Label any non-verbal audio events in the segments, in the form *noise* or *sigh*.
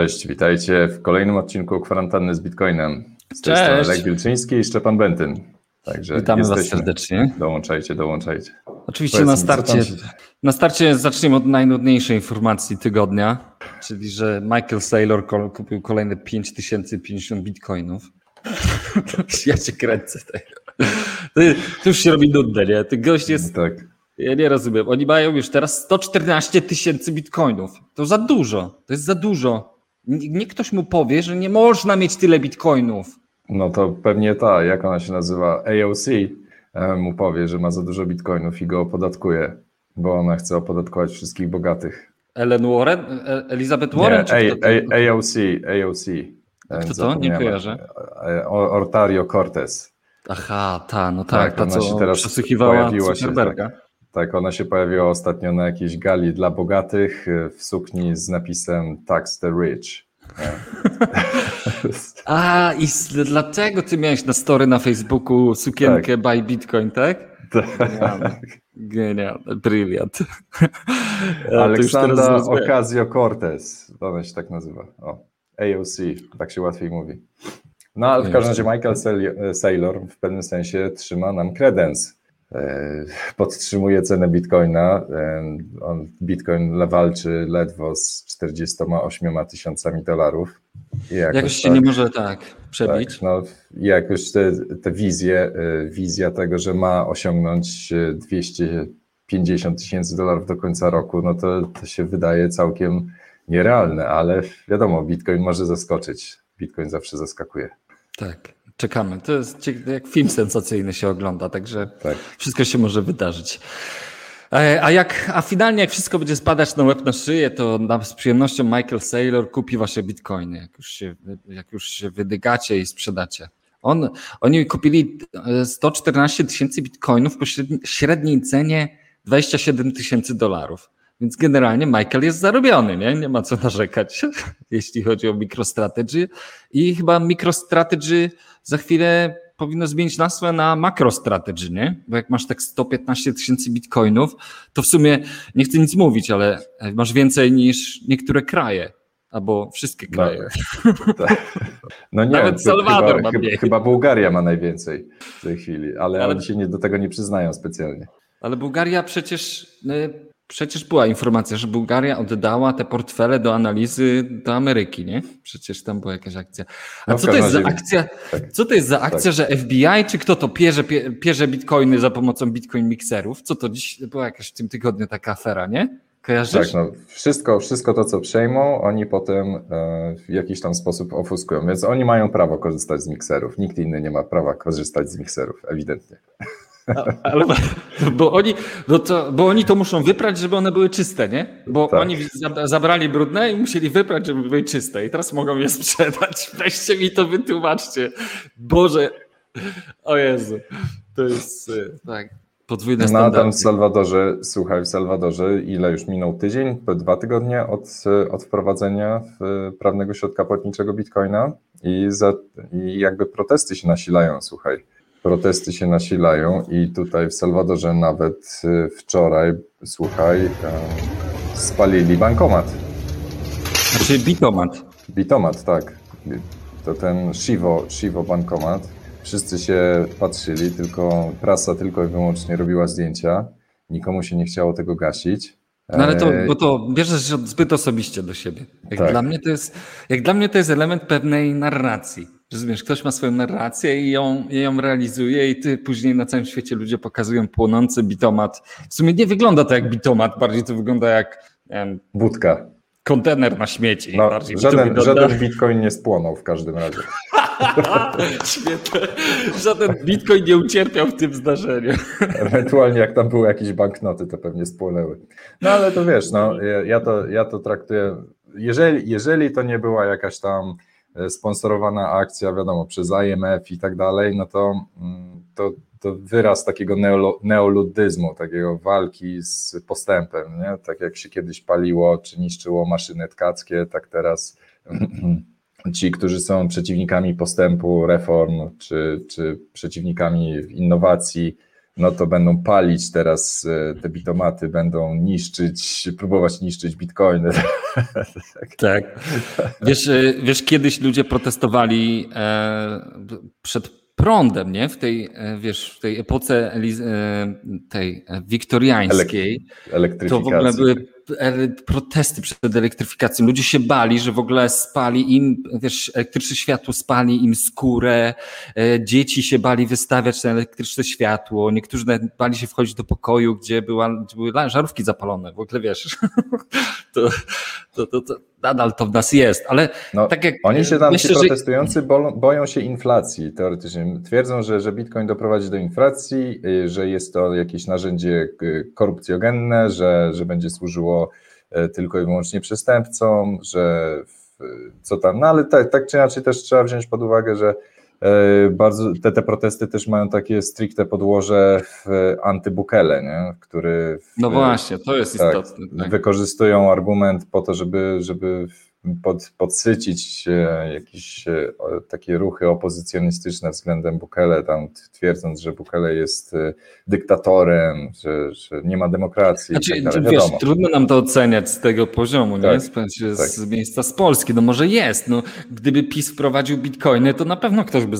Cześć, witajcie w kolejnym odcinku Kwarantanny z Bitcoinem. Z tej strony Lek Wilczyński i Szczepan Bentyn. Także Witamy jesteśmy. Was serdecznie. Dołączajcie, dołączajcie. Oczywiście na starcie, na starcie zaczniemy od najnudniejszej informacji tygodnia, czyli że Michael Saylor kupił kolejne 5050 bitcoinów. *laughs* ja cię kręcę. To już się robi nudne, nie? Ten gość jest... No tak. Ja nie rozumiem. Oni mają już teraz 114 tysięcy bitcoinów. To za dużo. To jest za dużo. Nie ktoś mu powie, że nie można mieć tyle bitcoinów. No to pewnie ta, jak ona się nazywa, AOC e, mu powie, że ma za dużo bitcoinów i go opodatkuje, bo ona chce opodatkować wszystkich bogatych. Ellen Warren? E, Elizabeth Warren? Nie, A, A, AOC, AOC. Kto to? Nie kojarzę. E, Ortario Cortez. Aha, ta, no tak, tak ta, co się teraz przesłuchiwała Zuckerberga. Się, tak. Tak, ona się pojawiła ostatnio na jakiejś gali dla bogatych e, w sukni z napisem Tax the Rich. A, i dlatego ty miałeś na story na Facebooku sukienkę tak. by Bitcoin, tak? Tak. Genialne, brilliant. *laughs* Aleksandra Ocasio-Cortez, ona się tak nazywa. O, AOC, tak się łatwiej mówi. No ale w każdym razie Michael Saylor w pewnym sensie trzyma nam kredens E, podtrzymuje cenę bitcoina. E, on, bitcoin walczy ledwo z 48 tysiącami dolarów. Jakoś, jakoś się tak, nie może tak przebić. Tak, no, jakoś te, te wizje, e, wizja tego, że ma osiągnąć 250 tysięcy dolarów do końca roku, no to, to się wydaje całkiem nierealne, ale wiadomo, bitcoin może zaskoczyć. Bitcoin zawsze zaskakuje. Tak. Czekamy. To jest jak film sensacyjny się ogląda, także tak. wszystko się może wydarzyć. E, a jak, a finalnie jak wszystko będzie spadać na łeb na szyję, to z przyjemnością Michael Saylor kupi wasze bitcoiny, jak już się, jak już się wydygacie i sprzedacie. On, oni kupili 114 e, tysięcy bitcoinów po średniej cenie 27 tysięcy dolarów. Więc generalnie Michael jest zarobiony, nie? Nie ma co narzekać, *laughs* jeśli chodzi o MicroStrategy. I chyba MicroStrategy za chwilę powinno zmienić nazwę na MacroStrategy, nie? Bo jak masz tak 115 tysięcy bitcoinów, to w sumie nie chcę nic mówić, ale masz więcej niż niektóre kraje. Albo wszystkie no, kraje. No, tak. *laughs* no nie, Nawet Salwador chyba, ma mniej. Chyba Bułgaria ma najwięcej w tej chwili, ale, ale oni się nie, do tego nie przyznają specjalnie. Ale Bułgaria przecież y, Przecież była informacja, że Bułgaria oddała te portfele do analizy do Ameryki, nie? Przecież tam była jakaś akcja. A no co to jest za akcja? Tak. Co to jest za akcja, tak. że FBI, czy kto to pierze, pierze bitcoiny za pomocą bitcoin mikserów? Co to dziś była jakaś w tym tygodniu taka afera, nie? Kojarzysz? Tak, no wszystko, wszystko to, co przejmą, oni potem e, w jakiś tam sposób ofuskują. Więc oni mają prawo korzystać z mikserów. Nikt inny nie ma prawa korzystać z mikserów, ewidentnie. Ale, bo, oni, no to, bo oni to muszą wyprać, żeby one były czyste, nie? Bo tak. oni zabrali brudne i musieli wyprać, żeby były czyste. I teraz mogą je sprzedać. *laughs* Weźcie mi to wytłumaczcie. Boże. O Jezu. To jest e, tak. Podwójne standardy. No tam w Salwadorze, słuchaj, w Salwadorze ile już minął tydzień, dwa tygodnie od, od wprowadzenia prawnego środka płatniczego Bitcoina i, za, i jakby protesty się nasilają, słuchaj protesty się nasilają i tutaj w Salwadorze nawet y, wczoraj, słuchaj, e, spalili bankomat. Znaczy bitomat. Bitomat, tak. To ten Shivo, Shivo bankomat. Wszyscy się patrzyli, tylko prasa tylko i wyłącznie robiła zdjęcia. Nikomu się nie chciało tego gasić. No ale to, e, bo to bierzesz zbyt osobiście do siebie. Jak, tak. dla mnie to jest, jak dla mnie to jest element pewnej narracji. Rozumiesz, ktoś ma swoją narrację i ją, i ją realizuje i ty później na całym świecie ludzie pokazują płonący bitomat. W sumie nie wygląda to jak bitomat, bardziej to wygląda jak wiem, budka. Kontener na śmieci. No, żaden, żaden bitcoin nie spłonął w każdym razie. *laughs* Świetne. Żaden bitcoin nie ucierpiał w tym zdarzeniu. Ewentualnie jak tam były jakieś banknoty, to pewnie spłonęły. No ale to wiesz, no, ja, to, ja to traktuję, jeżeli, jeżeli to nie była jakaś tam sponsorowana akcja, wiadomo, przez IMF i tak dalej, no to, mm, to, to wyraz takiego neoludyzmu, takiego walki z postępem, nie? tak jak się kiedyś paliło czy niszczyło maszyny tkackie, tak teraz *clears throat* ci, którzy są przeciwnikami postępu, reform, czy, czy przeciwnikami innowacji, no to będą palić teraz te bitomaty, będą niszczyć, próbować niszczyć bitcoiny. *laughs* tak. Wiesz, wiesz, kiedyś ludzie protestowali przed prądem, nie? W tej, e, wiesz, w tej epoce e, tej wiktoriańskiej. to w ogóle były protesty przed elektryfikacją. Ludzie się bali, że w ogóle spali im, wiesz, elektryczne światło spali im skórę, e, dzieci się bali wystawiać na elektryczne światło, niektórzy bali się wchodzić do pokoju, gdzie, była, gdzie były żarówki zapalone. W ogóle wiesz, *laughs* to, to, to, to nadal to w nas jest, ale no, tak jak... Oni się tam, myślę, ci protestujący, boją się inflacji teoretycznie. Twierdzą, że, że Bitcoin doprowadzi do inflacji, y, że jest to jakieś narzędzie y, korupcjogenne, że, że będzie służyło y, tylko i wyłącznie przestępcom, że co tam, no ale tak, tak czy inaczej też trzeba wziąć pod uwagę, że bardzo te, te protesty też mają takie stricte podłoże w antybukele, nie? który. W, no właśnie, to jest tak, istotne. Tak. Wykorzystują argument po to, żeby, żeby pod, podsycić jakieś e, takie ruchy opozycjonistyczne względem Bukele, tam twierdząc, że Bukele jest e, dyktatorem, że, że nie ma demokracji. Znaczy, tak dalej, wiesz, trudno nam to oceniać z tego poziomu, tak, nie? Z, tak. z miejsca z Polski. No może jest. No, gdyby PiS wprowadził bitcoiny, to na pewno ktoś by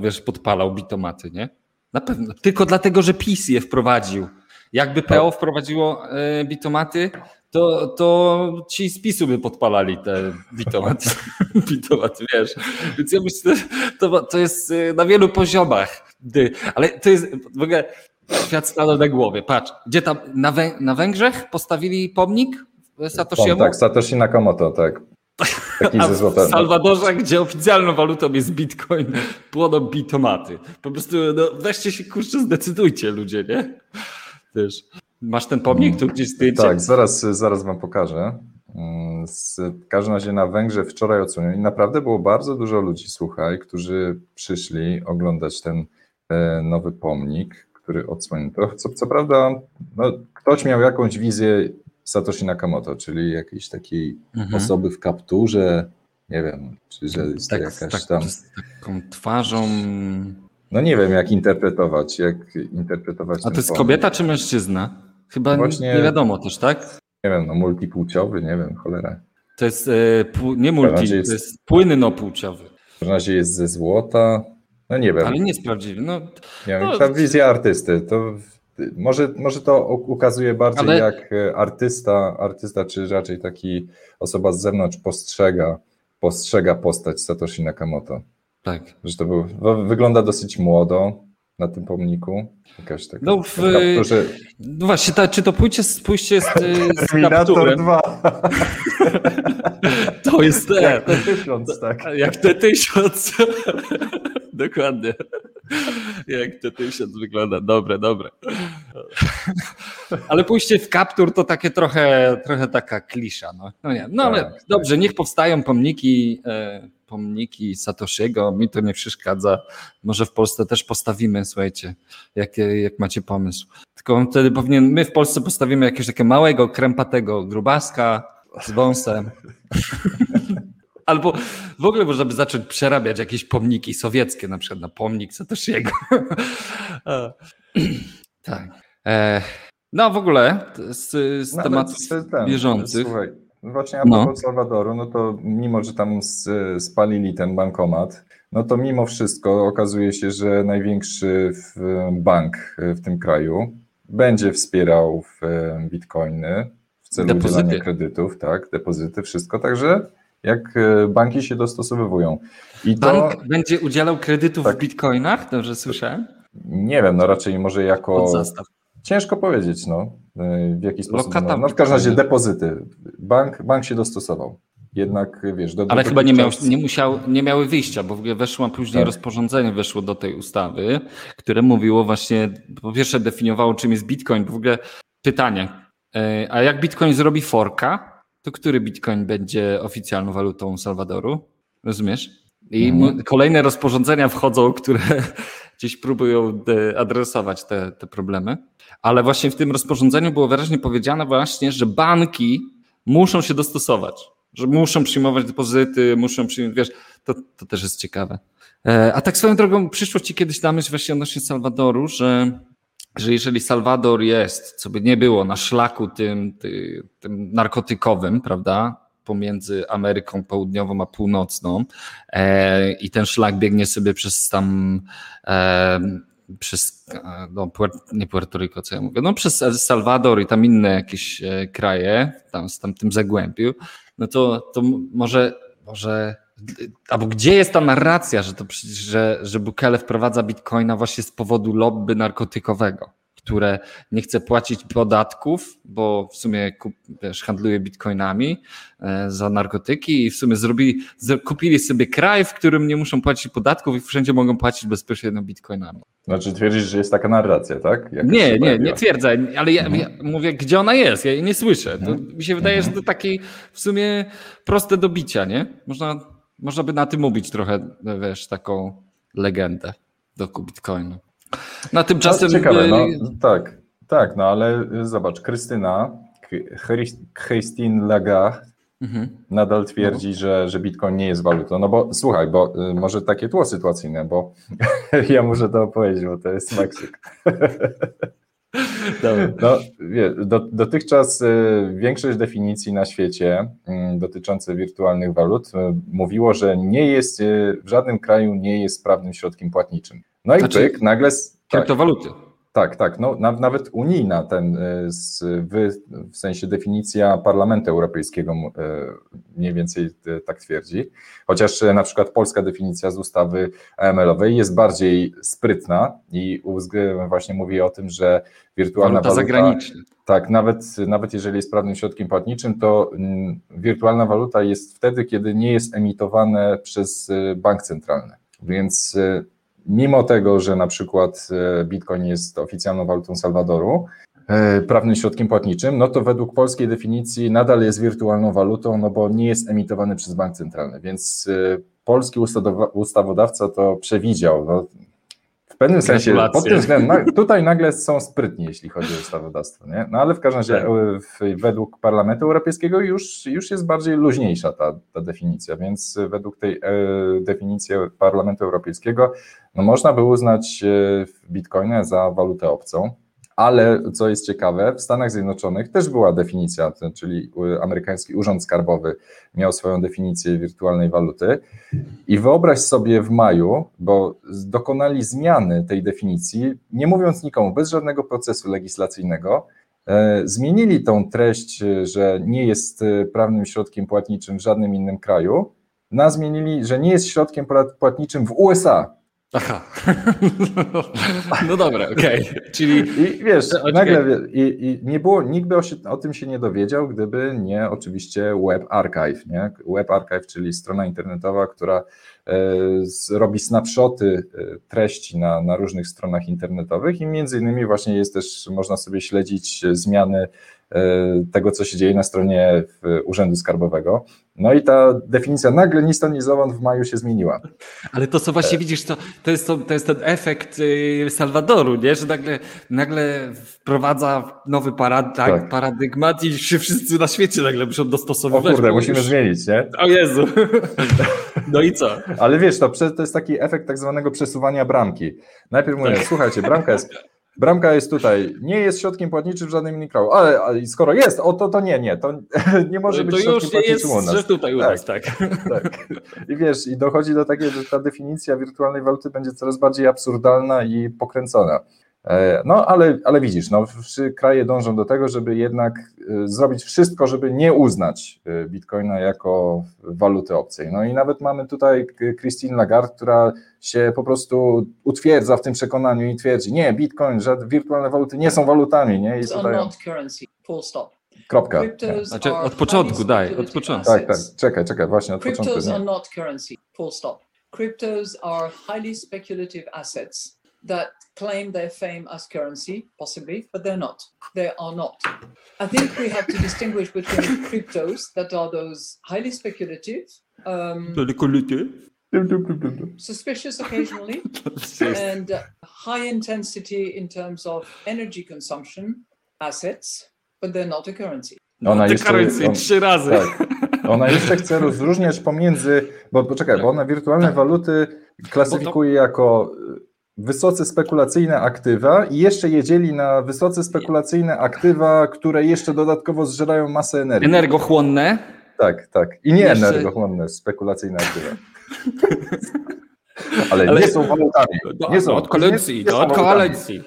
wiesz, podpalał bitomaty, nie? Na pewno. Tylko dlatego, że PiS je wprowadził. Jakby PO wprowadziło e, bitomaty, to, to ci z PiSu by podpalali te bitomaty, *laughs* bitomaty wiesz. Więc ja myślę, to, to jest y, na wielu poziomach. Ale to jest w ogóle świat stanął na głowie. Patrz, gdzie tam na, Wę na Węgrzech postawili pomnik Satoshiemu? Tak, Satoshi Nakamoto, tak. Taki *laughs* A w Salwadorze, gdzie oficjalną walutą jest bitcoin, płoną bitomaty. Po prostu no, weźcie się kurczę, zdecydujcie ludzie, nie? Też. Masz ten pomnik tu gdzieś zdjęcie? Tak, zaraz, zaraz wam pokażę. W każdym razie na Węgrzech wczoraj odsłonił i naprawdę było bardzo dużo ludzi, słuchaj, którzy przyszli oglądać ten e, nowy pomnik, który odsłonił. To, co, co prawda, no, ktoś miał jakąś wizję Satoshi Nakamoto, czyli jakiejś takiej mhm. osoby w kapturze, nie wiem, czy że jest tak, jakaś tak, tam... Z taką twarzą no nie wiem, jak interpretować, jak interpretować. A to jest pomysł. kobieta czy mężczyzna? Chyba Właśnie, nie wiadomo też, tak? Nie wiem, no multipłciowy, nie wiem, cholera. To jest e, nie multi, jest, to jest płynno-płciowy. W każdym razie jest ze złota, no nie wiem. Ale nie sprawdzili. No, nie no, wiem, ta wizja artysty, to może, może to ukazuje bardziej ale... jak artysta, artysta, czy raczej taki osoba z zewnątrz postrzega, postrzega postać Satoshi Nakamoto. Tak. Że to był, wygląda dosyć młodo, na tym pomniku? Jakaś taka, no, w, no właśnie, ta, czy to pójście, pójście z, z Terminator 2. *laughs* *laughs* to jest te. *laughs* Jak te tysiąc, tak. Jak te tysiąc. Dokładnie. Jak te tysiąc wygląda. Dobre, dobre. Ale pójście w kaptur to takie trochę, trochę taka klisza. No, no nie. No ale tak, tak. dobrze, niech powstają pomniki. E, pomniki Satoshiego, mi to nie przeszkadza. Może w Polsce też postawimy, słuchajcie, jak, jak macie pomysł. Tylko wtedy powinien, my w Polsce postawimy jakiegoś takiego małego, krępatego grubaska z wąsem. *laughs* Albo w ogóle można by zacząć przerabiać jakieś pomniki sowieckie, na przykład na pomnik Satoshiego. *laughs* *clears throat* tak. E, no w ogóle z, z no, tematów ten, bieżących. Słuchaj no właśnie a propos no. Salwadoru, no to mimo, że tam spalili ten bankomat, no to mimo wszystko okazuje się, że największy bank w tym kraju będzie wspierał bitcoiny w celu depozyty. udzielania kredytów, tak, depozyty, wszystko, także jak e, banki się dostosowywują. I Bank to, będzie udzielał kredytów tak, w bitcoinach, dobrze słyszałem? Nie wiem, no raczej może jako... Ciężko powiedzieć, no, e, w jaki sposób. Lokata, no, no w każdym razie depozyty. Bank, bank się dostosował. Jednak wiesz, do, Ale chyba nie, miał, nie, musiał, nie miały wyjścia, bo w ogóle weszło później tak. rozporządzenie, weszło do tej ustawy, które mówiło właśnie, po pierwsze definiowało, czym jest Bitcoin. W ogóle pytanie, a jak Bitcoin zrobi forka, to który Bitcoin będzie oficjalną walutą Salwadoru? Rozumiesz? I mhm. kolejne rozporządzenia wchodzą, które *laughs* gdzieś próbują adresować te, te problemy. Ale właśnie w tym rozporządzeniu było wyraźnie powiedziane właśnie, że banki muszą się dostosować, że muszą przyjmować depozyty, muszą przyjmować, wiesz, to, to też jest ciekawe. E, a tak swoją drogą przyszło ci kiedyś na myśl właśnie odnośnie Salwadoru, że że jeżeli Salwador jest, co by nie było, na szlaku tym, tym, tym narkotykowym, prawda, pomiędzy Ameryką Południową a Północną e, i ten szlak biegnie sobie przez tam e, przez e, no, nie Puerto Rico, co ja mówię, no przez El Salwador i tam inne jakieś e, kraje, tam z tamtym zagłębiu, no to, to może, może albo gdzie jest ta narracja, że, to, że, że Bukele wprowadza bitcoina właśnie z powodu lobby narkotykowego? które nie chce płacić podatków, bo w sumie kup, wiesz, handluje bitcoinami e, za narkotyki i w sumie zrobili, kupili sobie kraj, w którym nie muszą płacić podatków i wszędzie mogą płacić bezpośrednio bitcoinami. Znaczy twierdzisz, że jest taka narracja, tak? Jak nie, nie, nie twierdzę, ale ja, mhm. ja, mówię, gdzie ona jest, ja jej nie słyszę. To mhm. mi się wydaje, mhm. że to takie w sumie proste do bicia, nie? Można, można by na tym mówić trochę, wiesz, taką legendę do bitcoinu. No tymczasem... No, ciekawe, no, tak, tak, no ale zobacz, Krystyna, Christine Lagarde mhm. nadal twierdzi, no. że, że Bitcoin nie jest walutą. No bo słuchaj, bo y, może takie tło sytuacyjne, bo *laughs* ja muszę to opowiedzieć, bo to jest Meksyk. *laughs* No, wie, do, dotychczas y, większość definicji na świecie y, dotyczących wirtualnych walut y, mówiło, że nie jest w żadnym kraju nie jest sprawnym środkiem płatniczym. No i znaczy, pyk, nagle. Kryptowaluty. Tak, tak, tak. No, nawet unijna, ten, w, w sensie definicja Parlamentu Europejskiego mniej więcej tak twierdzi. Chociaż na przykład polska definicja z ustawy AML-owej jest bardziej sprytna i właśnie mówi o tym, że wirtualna waluta. zagraniczna. Tak, nawet, nawet jeżeli jest prawnym środkiem płatniczym, to wirtualna waluta jest wtedy, kiedy nie jest emitowane przez bank centralny. Więc mimo tego, że na przykład e, Bitcoin jest oficjalną walutą Salwadoru, e, prawnym środkiem płatniczym, no to według polskiej definicji nadal jest wirtualną walutą, no bo nie jest emitowany przez bank centralny, więc e, polski ustawodawca to przewidział. No, pewnym sensie, pod tym względem, tutaj nagle są sprytni, jeśli chodzi o ustawodawstwo, nie? No ale w każdym razie tak. według Parlamentu Europejskiego już, już jest bardziej luźniejsza ta, ta definicja, więc według tej e, definicji Parlamentu Europejskiego no można by uznać e, Bitcoina za walutę obcą, ale co jest ciekawe, w Stanach Zjednoczonych też była definicja, czyli amerykański Urząd Skarbowy miał swoją definicję wirtualnej waluty. I wyobraź sobie w maju, bo dokonali zmiany tej definicji, nie mówiąc nikomu, bez żadnego procesu legislacyjnego, e, zmienili tą treść, że nie jest prawnym środkiem płatniczym w żadnym innym kraju, na zmienili, że nie jest środkiem płatniczym w USA. Aha. *laughs* No dobra, okej. Okay. Czyli. I wiesz, okay. nagle i, i, nie było, nikt by o, się, o, tym się nie dowiedział, gdyby nie oczywiście Web Archive. Nie? Web Archive, czyli strona internetowa, która e, z, robi snapshoty e, treści na, na różnych stronach internetowych i między innymi właśnie jest też, można sobie śledzić zmiany tego, co się dzieje na stronie Urzędu Skarbowego. No i ta definicja nagle ni stąd, ni zowąd w maju się zmieniła. Ale to, co właśnie widzisz, to, to, jest, to, to jest ten efekt y, Salwadoru, nie? że nagle, nagle wprowadza nowy parad tak. paradygmat i się wszyscy na świecie nagle muszą dostosowywać. O kurde, musimy już... zmienić, nie? O Jezu. No i co? Ale wiesz, to, to jest taki efekt tak zwanego przesuwania bramki. Najpierw mówię, tak. słuchajcie, bramka jest Bramka jest tutaj, nie jest środkiem płatniczym w żadnym innym kraju, ale, ale skoro jest, o to, to nie, nie, to *laughs* nie może być to środkiem płatniczym u nas. Że tutaj u nas, tak, tak. *laughs* tak. I wiesz, i dochodzi do takiego, że ta definicja wirtualnej waluty będzie coraz bardziej absurdalna i pokręcona. E, no, ale, ale widzisz, no, kraje dążą do tego, żeby jednak e, zrobić wszystko, żeby nie uznać e, bitcoina jako waluty obcej. No i nawet mamy tutaj Christine Lagarde, która się po prostu utwierdza w tym przekonaniu i twierdzi, nie, bitcoin, żadne wirtualne waluty nie są walutami, nie? I tutaj... Kropka. Znaczy, od początku, daj, od początku. Tak, tak, czekaj, czekaj, właśnie od Cryptos początku. Are not currency, full stop. Cryptos are highly speculative assets that claim their fame as currency, possibly, but they're not. They are not. I think we have to distinguish between *laughs* cryptos that are those highly speculative, um, suspicious occasionally, *laughs* and high intensity in terms of energy consumption assets, but they're not a currency. Ona jeszcze, currency on, trzy razy. Tak, ona jeszcze chce *laughs* rozróżniać pomiędzy, bo poczekaj, bo ona wirtualne waluty klasyfikuje jako wysoce spekulacyjne aktywa i jeszcze jedzieli na wysoce spekulacyjne aktywa, które jeszcze dodatkowo zżerają masę energii. Energochłonne? Tak, tak. I nie jeszcze... energochłonne, spekulacyjne aktywa. *laughs* Ale, Ale, nie są walutami. Nie są, od koalicji, nie, nie od koalicji.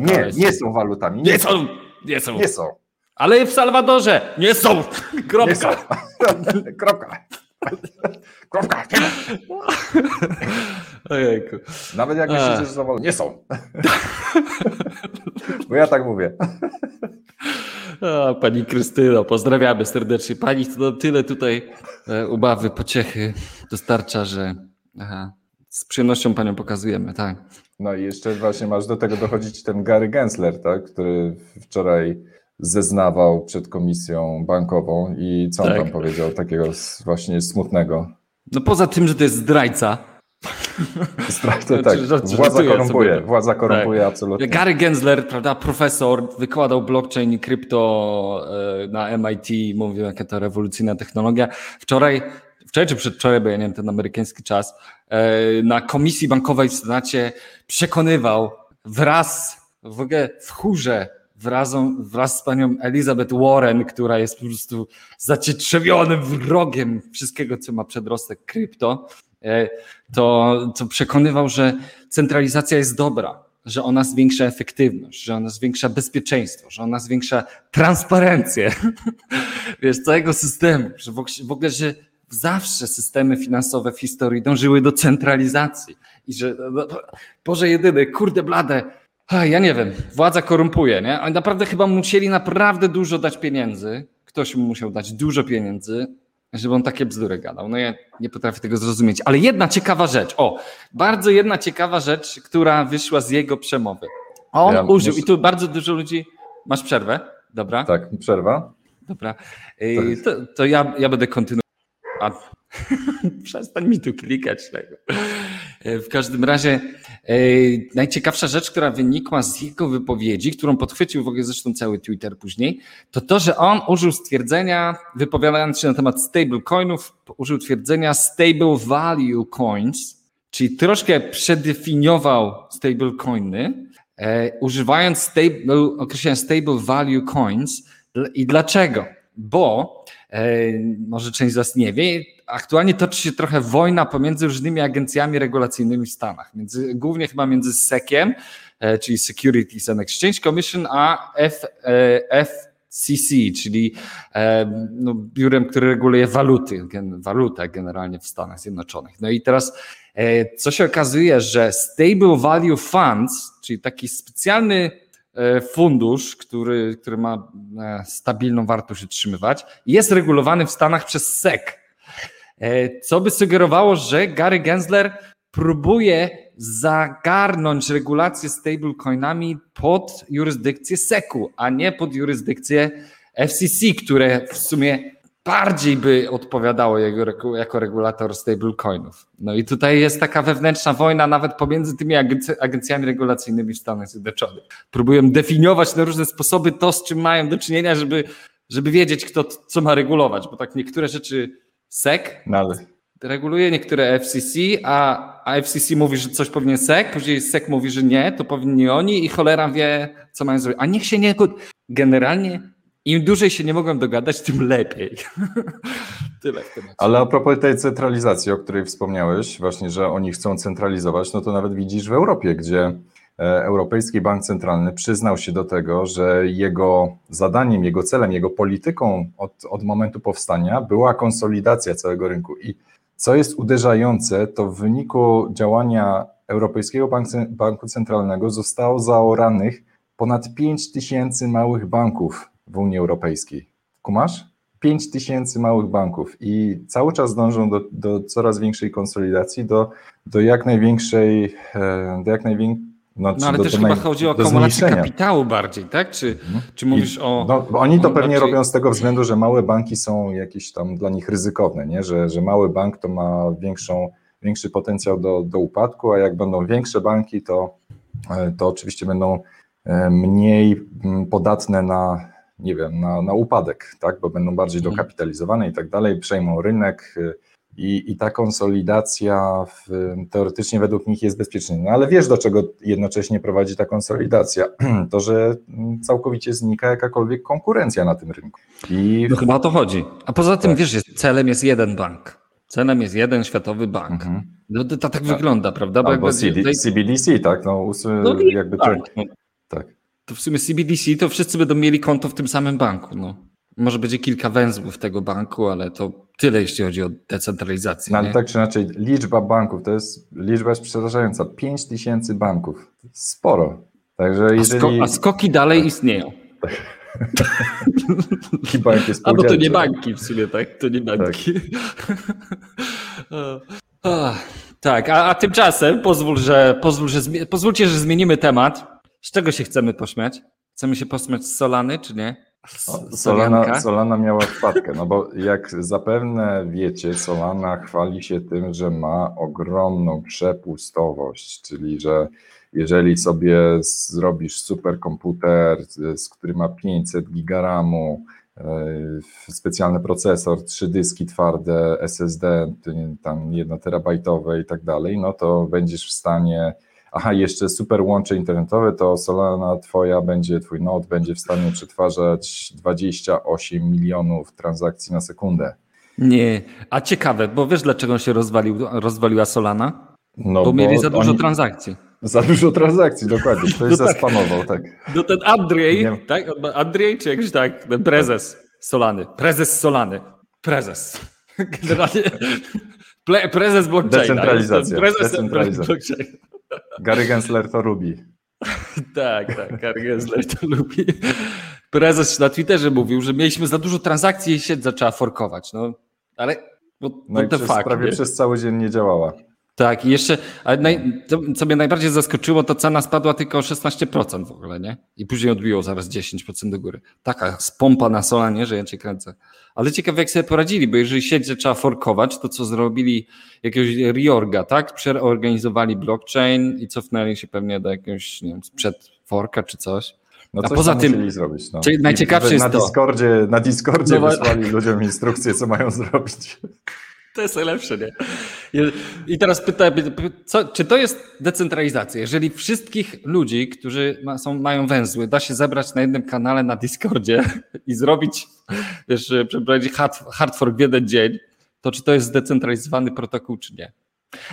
Nie, nie są walutami. Nie, nie są, nie są. Nie są. Ale w Salwadorze nie są. Kropka. Nie są. *laughs* Kropka. Kropka. Ojejku. Nawet jak myślicie, że są nie są. Bo ja tak mówię. O, pani Krystyno, pozdrawiamy serdecznie. Pani to tyle tutaj e, ubawy, pociechy dostarcza, że aha, z przyjemnością panią pokazujemy, tak. No i jeszcze właśnie masz do tego dochodzić ten Gary Gensler, tak, który wczoraj zeznawał przed komisją bankową i co on tak. tam powiedział takiego właśnie smutnego? No poza tym, że to jest zdrajca. *laughs* Zdrajca, tak. Władza korumpuje, sobie. władza korumpuje tak. absolutnie. Gary Gensler, prawda, profesor, wykładał blockchain i krypto e, na MIT, mówił, jaka to rewolucyjna technologia. Wczoraj, wczoraj czy przedwczoraj, bo ja nie wiem, ten amerykański czas, e, na komisji bankowej w Senacie przekonywał wraz w ogóle w chórze wraz, wraz z panią Elizabeth Warren, która jest po prostu zacietrzewionym wrogiem wszystkiego, co ma przedrostek krypto, e, to, to przekonywał, że centralizacja jest dobra, że ona zwiększa efektywność, że ona zwiększa bezpieczeństwo, że ona zwiększa transparencję. *laughs* Wiesz, całego systemu, że w ogóle, że zawsze systemy finansowe w historii dążyły do centralizacji i że no, Boże jedyny, kurde blade, ja nie wiem, władza korumpuje, nie? Oni naprawdę chyba musieli naprawdę dużo dać pieniędzy. Ktoś mu musiał dać dużo pieniędzy, żeby on takie bzdury gadał. No ja nie potrafię tego zrozumieć. Ale jedna ciekawa rzecz, o, bardzo jedna ciekawa rzecz, która wyszła z jego przemowy. On ja użył, muszę... i tu bardzo dużo ludzi. Masz przerwę? Dobra. Tak, przerwa. Dobra. To, to ja, ja będę kontynuował. *laughs* Przestań mi tu klikać tego. E, w każdym razie e, najciekawsza rzecz, która wynikła z jego wypowiedzi, którą podchwycił w ogóle zresztą cały Twitter później, to to, że on użył stwierdzenia, wypowiadając się na temat stablecoinów, użył twierdzenia stable value coins, czyli troszkę przedefiniował stablecoiny, e, używając stable, określenia stable value coins. I dlaczego? Bo może część z Was nie wie, aktualnie toczy się trochę wojna pomiędzy różnymi agencjami regulacyjnymi w Stanach, między, głównie chyba między SEC-iem, e, czyli Securities and Exchange Commission, a F, e, FCC, czyli e, no, biurem, które reguluje waluty, walutę generalnie w Stanach Zjednoczonych. No i teraz co się okazuje, że Stable Value Funds, czyli taki specjalny fundusz, który, który ma stabilną wartość utrzymywać, jest regulowany w Stanach przez SEC, co by sugerowało, że Gary Gensler próbuje zagarnąć regulacje stablecoinami pod jurysdykcję SEC-u, a nie pod jurysdykcję FCC, które w sumie bardziej by odpowiadało jego, jako regulator stablecoinów. No i tutaj jest taka wewnętrzna wojna nawet pomiędzy tymi agencjami regulacyjnymi w Stanach Zjednoczonych. Próbują definiować na różne sposoby to, z czym mają do czynienia, żeby, żeby wiedzieć, kto co ma regulować, bo tak niektóre rzeczy SEC no reguluje niektóre FCC, a, a FCC mówi, że coś powinien SEC, później SEC mówi, że nie, to powinni oni i cholera wie, co mają zrobić. A niech się nie... Generalnie im dłużej się nie mogą dogadać, tym lepiej. *laughs* Tyle w. Ale a propos tej centralizacji, o której wspomniałeś, właśnie, że oni chcą centralizować, no to nawet widzisz w Europie, gdzie Europejski Bank Centralny przyznał się do tego, że jego zadaniem, jego celem, jego polityką od, od momentu powstania była konsolidacja całego rynku. I co jest uderzające, to w wyniku działania Europejskiego Banku Centralnego zostało zaoranych ponad 5 tysięcy małych banków w Unii Europejskiej. Kumasz? 5 tysięcy małych banków i cały czas dążą do, do coraz większej konsolidacji, do, do jak największej, e, do jak największej no, no ale też chyba chodzi o akumulację kapitału bardziej, tak? Czy, mhm. czy mówisz I, o. No, oni to pewnie raczej... robią z tego względu, że małe banki są jakieś tam dla nich ryzykowne, nie? Że, że mały bank to ma większą, większy potencjał do, do upadku, a jak będą większe banki, to, e, to oczywiście będą e, mniej podatne na, nie wiem, na, na upadek, tak? Bo będą bardziej mhm. dokapitalizowane i tak dalej, przejmą rynek, i, i ta konsolidacja w, teoretycznie według nich jest bezpieczna. No ale wiesz, do czego jednocześnie prowadzi ta konsolidacja? *clears throat* To, że całkowicie znika jakakolwiek konkurencja na tym rynku. I... No chyba o to chodzi. A poza tym, tak. wiesz, jest, celem jest jeden bank. Celem jest jeden światowy bank. Mhm. No, to, to tak a, wygląda, prawda? Bo Albo CD, tutaj... CBDC, tak? No, no jakby tak. To, tak. To w sumie CBDC to wszyscy będą mieli konto w tym samym banku. No. Może będzie kilka węzłów tego banku, ale to tyle, jeśli chodzi o decentralizację. No, ale tak czy inaczej, liczba banków to jest liczba jest przerażająca. 5 tysięcy banków. Sporo. Także jeżeli... a, sko a skoki dalej tak. istnieją. Tak. *laughs* I banki A bo to nie banki w sumie, tak? To nie banki. *laughs* Tak, tak a, a, tymczasem pozwól, że, pozwól, że pozwólcie, że zmienimy temat. Z czego się chcemy pośmiać? Chcemy się pośmiać z Solany, czy nie? Solana, Solana miała wpadkę, no bo jak zapewne wiecie, Solana chwali się tym, że ma ogromną przepustowość, czyli że jeżeli sobie zrobisz superkomputer, z który ma 500 gigaramu, e, specjalny procesor, trzy dyski twarde, SSD, tam jedno terabajtowe i tak dalej, no to będziesz w stanie aha, jeszcze super łącze internetowe, to Solana twoja będzie, twój node będzie w stanie przetwarzać 28 milionów transakcji na sekundę. Nie, a ciekawe, bo wiesz dlaczego się rozwalił, rozwaliła Solana? No, bo, bo mieli za dużo oni... transakcji. Za dużo transakcji, dokładnie. *laughs* Ktoś no tak. zaspamował, tak. No ten Andrzej, tak? Andrzej czy jakiś tak, ten prezes Solany. Prezes Solany. Prezes. *laughs* Generalnie *laughs* prezes blockchaina. Decentralizacja. Prezes Decentralizacja. blockchaina. Gary Gensler to lubi. *laughs* tak, tak, Gary Gensler to lubi. Prezes na Twitterze mówił, że mieliśmy za dużo transakcji i sieć zaczęła forkować. No, ale no, no i przez, fakt, prawie nie? przez cały dzień nie działała. Tak, i jeszcze, ale naj, to, co mnie najbardziej zaskoczyło, to cena spadła tylko o 16% w ogóle, nie? I później odbiło zaraz 10% do góry. Taka spompa na Solanie, że ja cię kręcę. Ale ciekawe, jak sobie poradzili, bo jeżeli sieć zaczęła forkować, to co zrobili jakiegoś reorga, tak? Przeorganizowali blockchain i cofnęli się pewnie do jakiegoś, nie wiem, sprzed forka czy coś. No A poza tym, zrobić, no. czyli najciekawsze jest na Discordzie, Na Discordzie no, wysłali ludziom instrukcje, co mają *laughs* zrobić. To jest najlepsze, nie? I teraz pytam, co, czy to jest decentralizacja? Jeżeli wszystkich ludzi, którzy ma, są, mają węzły, da się zebrać na jednym kanale na Discordzie *laughs* i zrobić, wiesz, przeprowadzić hard, hard fork w jeden dzień, to czy to jest zdecentralizowany protokół, czy nie?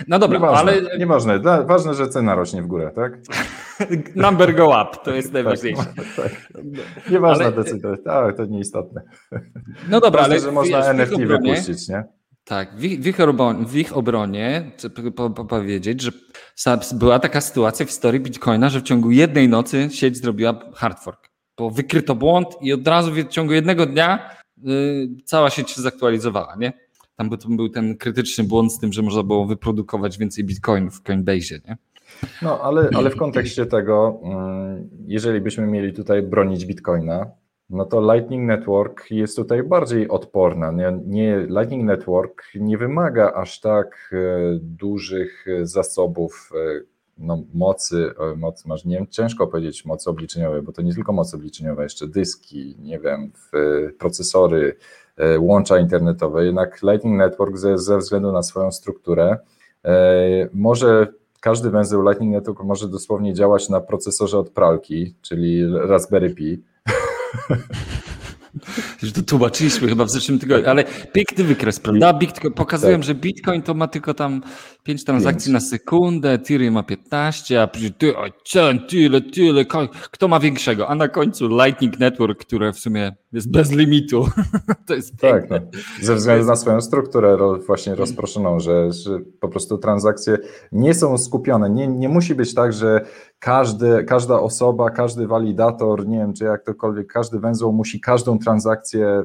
No dobra, nieważne, ale. Nieważne, ważne, że cena rośnie w górę, tak? *laughs* Number go up, to jest *laughs* najważniejsze. tak, tak. Nieważne ale... tak, to nieistotne. No dobra, ważne, ale. że można wiesz, NFT wypuścić, nie? Tak, w ich, w ich, obronie, chcę po, po powiedzieć, że była taka sytuacja w historii Bitcoina, że w ciągu jednej nocy sieć zrobiła hard fork, bo wykryto błąd i od razu w ciągu jednego dnia yy, cała sieć się zaktualizowała, nie? Tam był, był ten krytyczny błąd z tym, że można było wyprodukować więcej bitcoinów w Coinbase, nie? No, ale, ale w kontekście tego, mm, jeżeli byśmy mieli tutaj bronić bitcoina, no to Lightning Network jest tutaj bardziej odporna. Nie, nie, Lightning Network nie wymaga aż tak e, dużych zasobów e, no, mocy, e, moc, masz, nie wiem, ciężko powiedzieć mocy obliczeniowej, bo to nie tylko moc obliczeniowa, jeszcze dyski, nie wiem, procesory, łącza internetowe. Jednak Lightning Network ze, ze względu na swoją strukturę może każdy węzeł Lightning Network może dosłownie działać na procesorze od pralki, czyli Raspberry Pi, *laughs* Już to tłumaczyliśmy chyba w zeszłym tygodniu, ale piękny wykres, prawda? Bitcoin, pokazują, tak. że Bitcoin to ma tylko tam 5 transakcji 5. na sekundę, Ethereum ma 15, a ty, o, tyle, tyle, kto ma większego? A na końcu Lightning Network, które w sumie jest bez limitu. *laughs* to jest Tak, no. ze względu na swoją strukturę właśnie rozproszoną, że, że po prostu transakcje nie są skupione. Nie, nie musi być tak, że każdy, każda osoba, każdy walidator, nie wiem czy jak tokolwiek, każdy węzeł musi każdą transakcję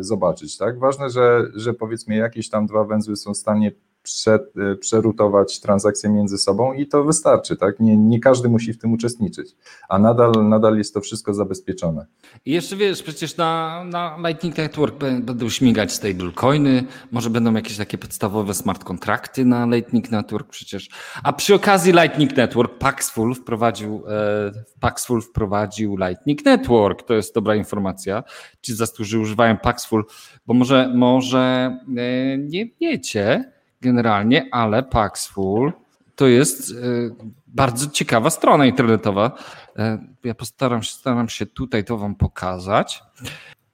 zobaczyć. Tak? Ważne, że, że powiedzmy jakieś tam dwa węzły są w stanie prze, przerutować transakcje między sobą i to wystarczy, tak? Nie, nie każdy musi w tym uczestniczyć, a nadal, nadal jest to wszystko zabezpieczone. I jeszcze wiesz, przecież na, na Lightning Network będą śmigać stablecoiny, może będą jakieś takie podstawowe smart kontrakty na Lightning Network przecież. A przy okazji Lightning Network Paxful wprowadził, e, Paxful wprowadził Lightning Network. To jest dobra informacja. Ci którzy używają Paxful, bo może, może e, nie wiecie generalnie, ale Paxful to jest e, bardzo ciekawa strona internetowa. E, ja postaram się, staram się tutaj to wam pokazać.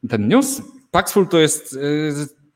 Ten news. Paxful to jest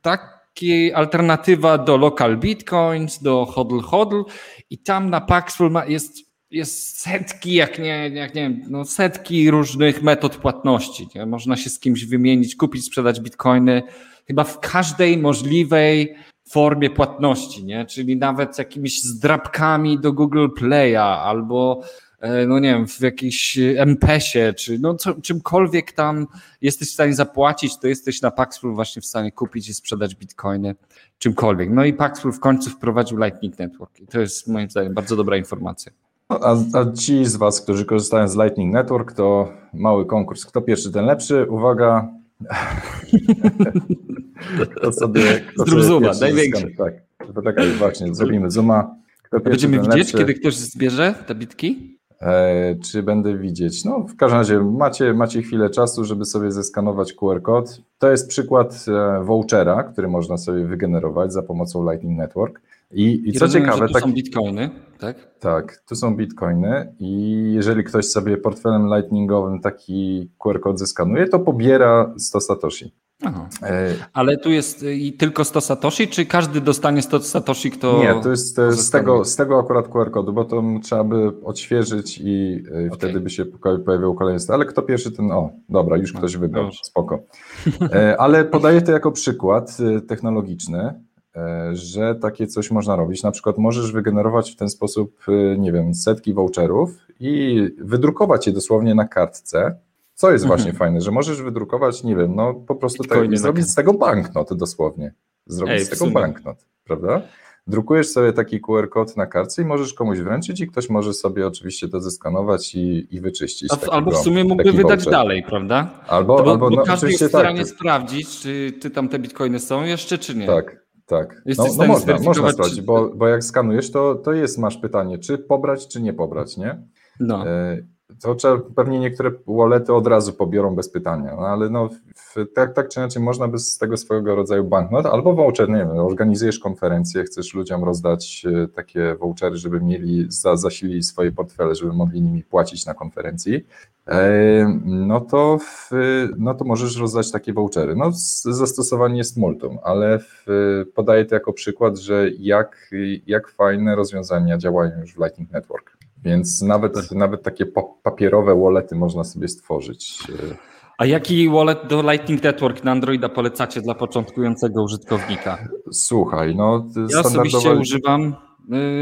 taki alternatywa do local bitcoins, do hodl hodl i tam na Paxful jest jest setki, jak nie, jak nie wiem, no setki różnych metod płatności. Nie? Można się z kimś wymienić, kupić, sprzedać bitcoiny, chyba w każdej możliwej formie płatności, nie? czyli nawet jakimiś zdrabkami do Google Play'a albo e, no nie wiem, w jakiejś MPS-ie, czy no co, czymkolwiek tam jesteś w stanie zapłacić, to jesteś na Paxful właśnie w stanie kupić i sprzedać bitcoiny, czymkolwiek. No i Paxful w końcu wprowadził Lightning Network i to jest moim zdaniem bardzo dobra informacja. A, a, ci z Was, którzy korzystają z Lightning Network, to mały konkurs. Kto pierwszy, ten lepszy. Uwaga. *laughs* kto sobie. Kto Zrób zooma, największy. Tak, to tak, właśnie, zrobimy zooma. Kto Będziemy widzieć, lepszy. kiedy ktoś zbierze te bitki? E, czy będę widzieć? No, w każdym razie macie, macie chwilę czasu, żeby sobie zeskanować QR kod. To jest przykład e, vouchera, który można sobie wygenerować za pomocą Lightning Network. I, i, I co rozumiem, ciekawe, to są bitcoiny, tak? Tak, tu są bitcoiny i jeżeli ktoś sobie portfelem lightningowym taki QR kod zeskanuje, to pobiera 100 satoshi. Aha. E, Ale tu jest i tylko 100 satoshi, czy każdy dostanie 100 satoshi, kto... Nie, to jest z tego, z tego akurat QR kodu, bo to trzeba by odświeżyć i e, okay. wtedy by się pojawił kolejny Ale kto pierwszy, ten... O, dobra, już no, ktoś wybrał, spoko. E, ale podaję to jako przykład technologiczny, E, że takie coś można robić. Na przykład możesz wygenerować w ten sposób, e, nie wiem, setki voucherów i wydrukować je dosłownie na kartce. Co jest mhm. właśnie fajne, że możesz wydrukować, nie wiem, no po prostu te, zrobić z tego banknot dosłownie. Zrobić Ej, z tego banknot, prawda? Drukujesz sobie taki QR kod na kartce i możesz komuś wręczyć i ktoś może sobie oczywiście to zeskanować i, i wyczyścić. A, albo w sumie mógłby wydać voucher. dalej, prawda? Albo, bo, albo bo no, każdy jest w stanie tak. sprawdzić, czy, czy tam te bitcoiny są jeszcze, czy nie. Tak, tak, no, no można, można sprawdzić, czy... bo, bo jak skanujesz, to, to jest, masz pytanie, czy pobrać, czy nie pobrać, nie? No. E, to pewnie niektóre wallety od razu pobiorą bez pytania, no ale no, w, tak, tak czy inaczej można by z tego swojego rodzaju banknot albo voucher, nie wiem, organizujesz konferencję, chcesz ludziom rozdać e, takie vouchery, żeby mieli, za, zasilili swoje portfele, żeby mogli nimi płacić na konferencji, e, no to, w, no to możesz rozdać takie vouchery. No zastosowanie jest multum, ale w, podaję to jako przykład, że jak, jak fajne rozwiązania działają już w Lightning Network. Więc nawet, nawet takie papierowe wallety można sobie stworzyć. A jaki wallet do Lightning Network na Androida polecacie dla początkującego użytkownika? Słuchaj, no ja osobiście używam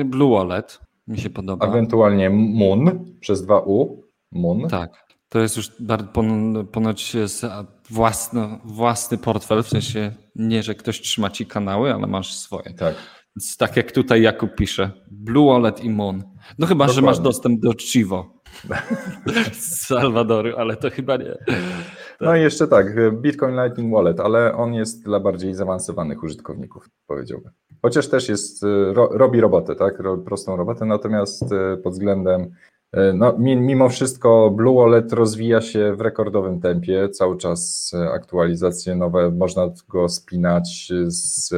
y, Blue Wallet, mi się podoba. Ewentualnie Moon przez dwa U. Moon. Tak. To jest już ponoć jest własny, własny portfel, w sensie nie, że ktoś trzyma ci kanały, ale masz swoje. Tak. Więc tak jak tutaj Jakub pisze, Blue Wallet i Moon. No chyba, Dokładnie. że masz dostęp do Chivo *laughs* z Salwadoru, ale to chyba nie. No i jeszcze tak, Bitcoin Lightning Wallet, ale on jest dla bardziej zaawansowanych użytkowników, powiedziałbym. Chociaż też jest, ro, robi robotę, tak, prostą robotę, natomiast e, pod względem no, mimo wszystko Blue Wallet rozwija się w rekordowym tempie, cały czas e, aktualizacje nowe, można go spinać z e,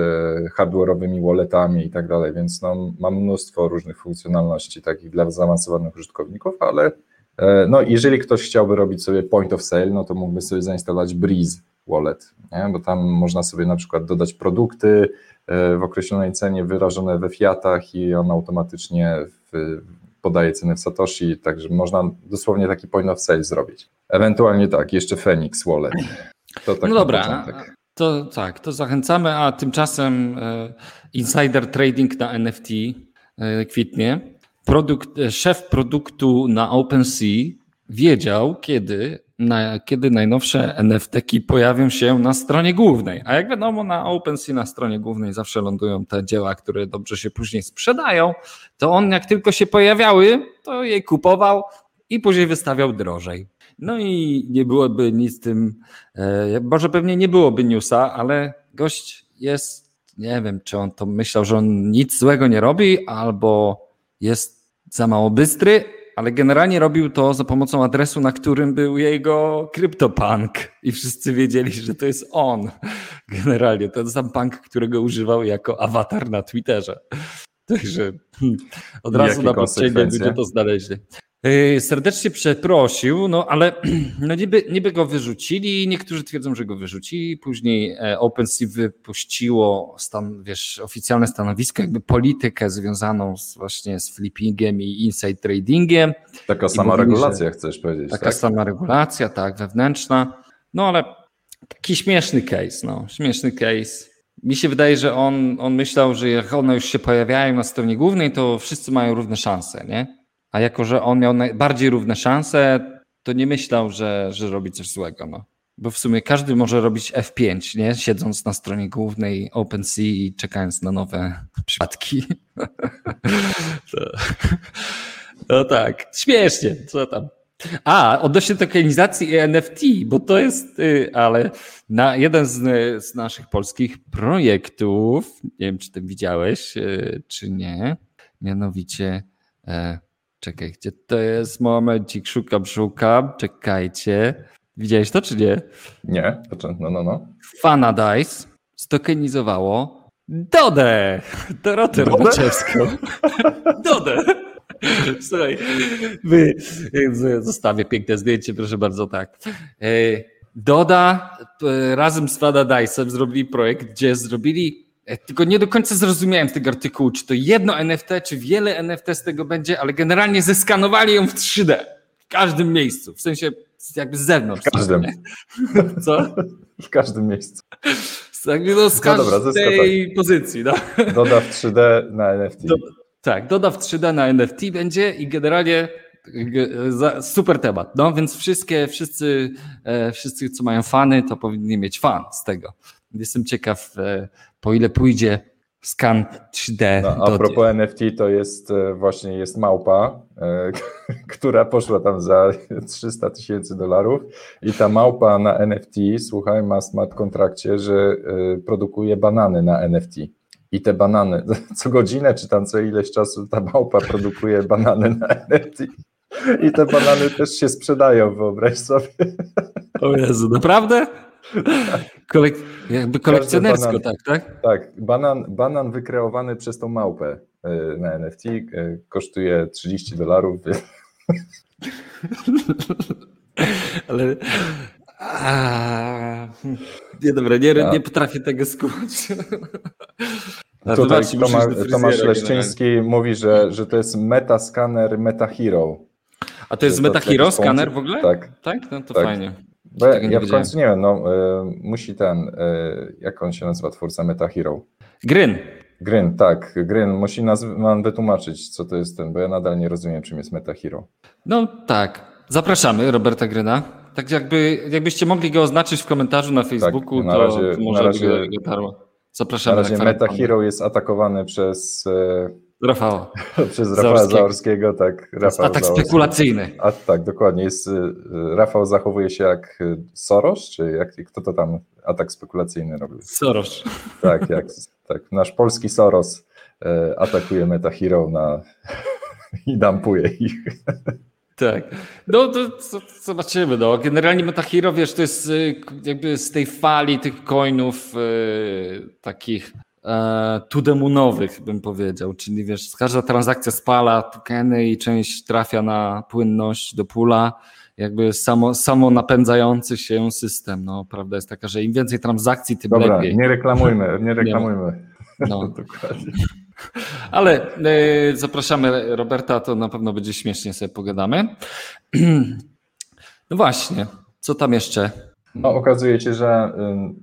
hardware'owymi walletami i tak dalej, więc no, mam mnóstwo różnych funkcjonalności takich dla zaawansowanych użytkowników, ale no, jeżeli ktoś chciałby robić sobie point of sale, no to mógłby sobie zainstalować Breeze Wallet, nie? bo tam można sobie na przykład dodać produkty w określonej cenie wyrażone we fiatach i on automatycznie w, podaje cenę w Satoshi, także można dosłownie taki point of sale zrobić. Ewentualnie tak, jeszcze Phoenix Wallet. To tak no dobra, to tak, to zachęcamy, a tymczasem e, insider trading na NFT e, kwitnie. Produkt, e, szef produktu na OpenSea wiedział, kiedy na, kiedy najnowsze NFT-ki pojawią się na stronie głównej. A jak wiadomo, na OpenSea na stronie głównej zawsze lądują te dzieła, które dobrze się później sprzedają. To on, jak tylko się pojawiały, to je kupował i później wystawiał drożej. No i nie byłoby nic tym, e, może pewnie nie byłoby newsa, ale gość jest, nie wiem, czy on to myślał, że on nic złego nie robi, albo jest za mało bystry, ale generalnie robił to za pomocą adresu, na którym był jego CryptoPunk i wszyscy wiedzieli, że to jest on. Generalnie ten sam punk, którego używał jako awatar na Twitterze. Także od razu na podcięcie ludzie to znaleźli. Yy, serdecznie przeprosił, no ale *clears throat* no niby, niby go wyrzucili, niektórzy twierdzą, że go wyrzucili, później e, OpenSea wypuściło stan, wiesz, oficjalne stanowisko, jakby politykę związaną z, właśnie z flippingiem i inside tradingiem. Taka sama mówili, regulacja, chcesz powiedzieć. Taka tak? sama regulacja, tak, wewnętrzna, no ale taki śmieszny case, no, śmieszny case. Mi się wydaje, że on, on myślał, że jak one już się pojawiają na stronie głównej, to wszyscy mają równe szanse, nie? A jako, że on miał najbardziej równe szanse, to nie myślał, że, że robi coś złego. No. Bo w sumie każdy może robić F5, nie? siedząc na stronie głównej OpenSea i czekając na nowe *laughs* przypadki. *laughs* no tak, śmiesznie, co tam. A, odnośnie tokenizacji i NFT, bo to jest, y, ale na jeden z, z, naszych polskich projektów, nie wiem, czy ty widziałeś, y, czy nie, mianowicie e, Czekaj, gdzie to jest? Momencik, szukam, szukam. Czekajcie. Widziałeś to, czy nie? Nie, no, no, no. Fanadice stokenizowało Dodę! *laughs* Dorotę Robaczewską. *laughs* Dodę! Słuchaj, wy, zostawię piękne zdjęcie, proszę bardzo, tak. E, Doda e, razem z Fanadice'em zrobili projekt, gdzie zrobili E, tylko nie do końca zrozumiałem tego artykułu, czy to jedno NFT, czy wiele NFT z tego będzie, ale generalnie zeskanowali ją w 3D. W każdym miejscu, w sensie jakby z zewnątrz. W każdym. *laughs* Co? W każdym miejscu. Jakby no, z każdej no dobra, tej pozycji. No. Doda w 3D na NFT. Do, tak, doda w 3D na NFT będzie i generalnie super temat. No więc wszystkie, wszyscy, e, wszyscy, co mają fany, to powinni mieć fan z tego. Jestem ciekaw, e, po ile pójdzie skan 3D. No, a propos NFT, to jest e, właśnie jest małpa, e, *laughs* która poszła tam za *laughs* 300 tysięcy dolarów i ta małpa na NFT, słuchaj, ma smart kontrakcie, że produkuje banany na NFT. I te banany, *laughs* co godzinę czy tam co ileś czasu ta małpa produkuje banany na NFT. I te banany też się sprzedają, wyobraź sobie. O Jezu, naprawdę? *laughs* Kolek jakby kolekcjonersko, tak, tak? Tak, banan, banan wykreowany przez tą małpę e, na NFT e, kosztuje 30 dolarów. *laughs* Ale a, nie dobra, nie, nie potrafię tego skupić. *laughs* Tutaj Tomasz, Tomasz Leszczyński mówi, że, że to jest metaskaner MetaHero. A to jest MetaHero skaner w ogóle? Tak. Tak? No to tak. fajnie. Bo ja, ja w końcu nie wiem, no, y, musi ten, y, jak on się nazywa, twórca Meta Hero? Gryn. Gryn, tak, Gryn. Musi nam wytłumaczyć, co to jest ten, bo ja nadal nie rozumiem, czym jest Meta Hero. No tak, zapraszamy Roberta Gryna. Tak jakby, jakbyście mogli go oznaczyć w komentarzu na Facebooku, tak, na razie, to, może na razie, go Zapraszamy. Na razie Meta Hero jest atakowany przez... Y, Rafała. *laughs* Przez Rafała Zaorskiego, Zaorskiego tak. Rafał atak Zaorski. spekulacyjny. A tak, dokładnie. Jest, y, Rafał zachowuje się jak y, Soros, czy jak, kto to tam atak spekulacyjny robił? Soros. Tak, jak, tak. Nasz polski Soros e, atakuje Meta Hero na, *laughs* i dampuje ich. Tak. No to zobaczymy. No. Generalnie MetaHero, wiesz, to jest jakby z tej fali tych coinów yy, takich tudemunowych, bym powiedział, czyli wiesz, każda transakcja spala tokeny i część trafia na płynność do pula, jakby samo, samo napędzający się system. No, prawda jest taka, że im więcej transakcji, tym Dobra, lepiej. nie reklamujmy, nie *laughs* reklamujmy. No. *laughs* Dokładnie. Ale e, zapraszamy Roberta, to na pewno będzie śmiesznie sobie pogadamy. *clears throat* No właśnie, co tam jeszcze? No, okazuje się, że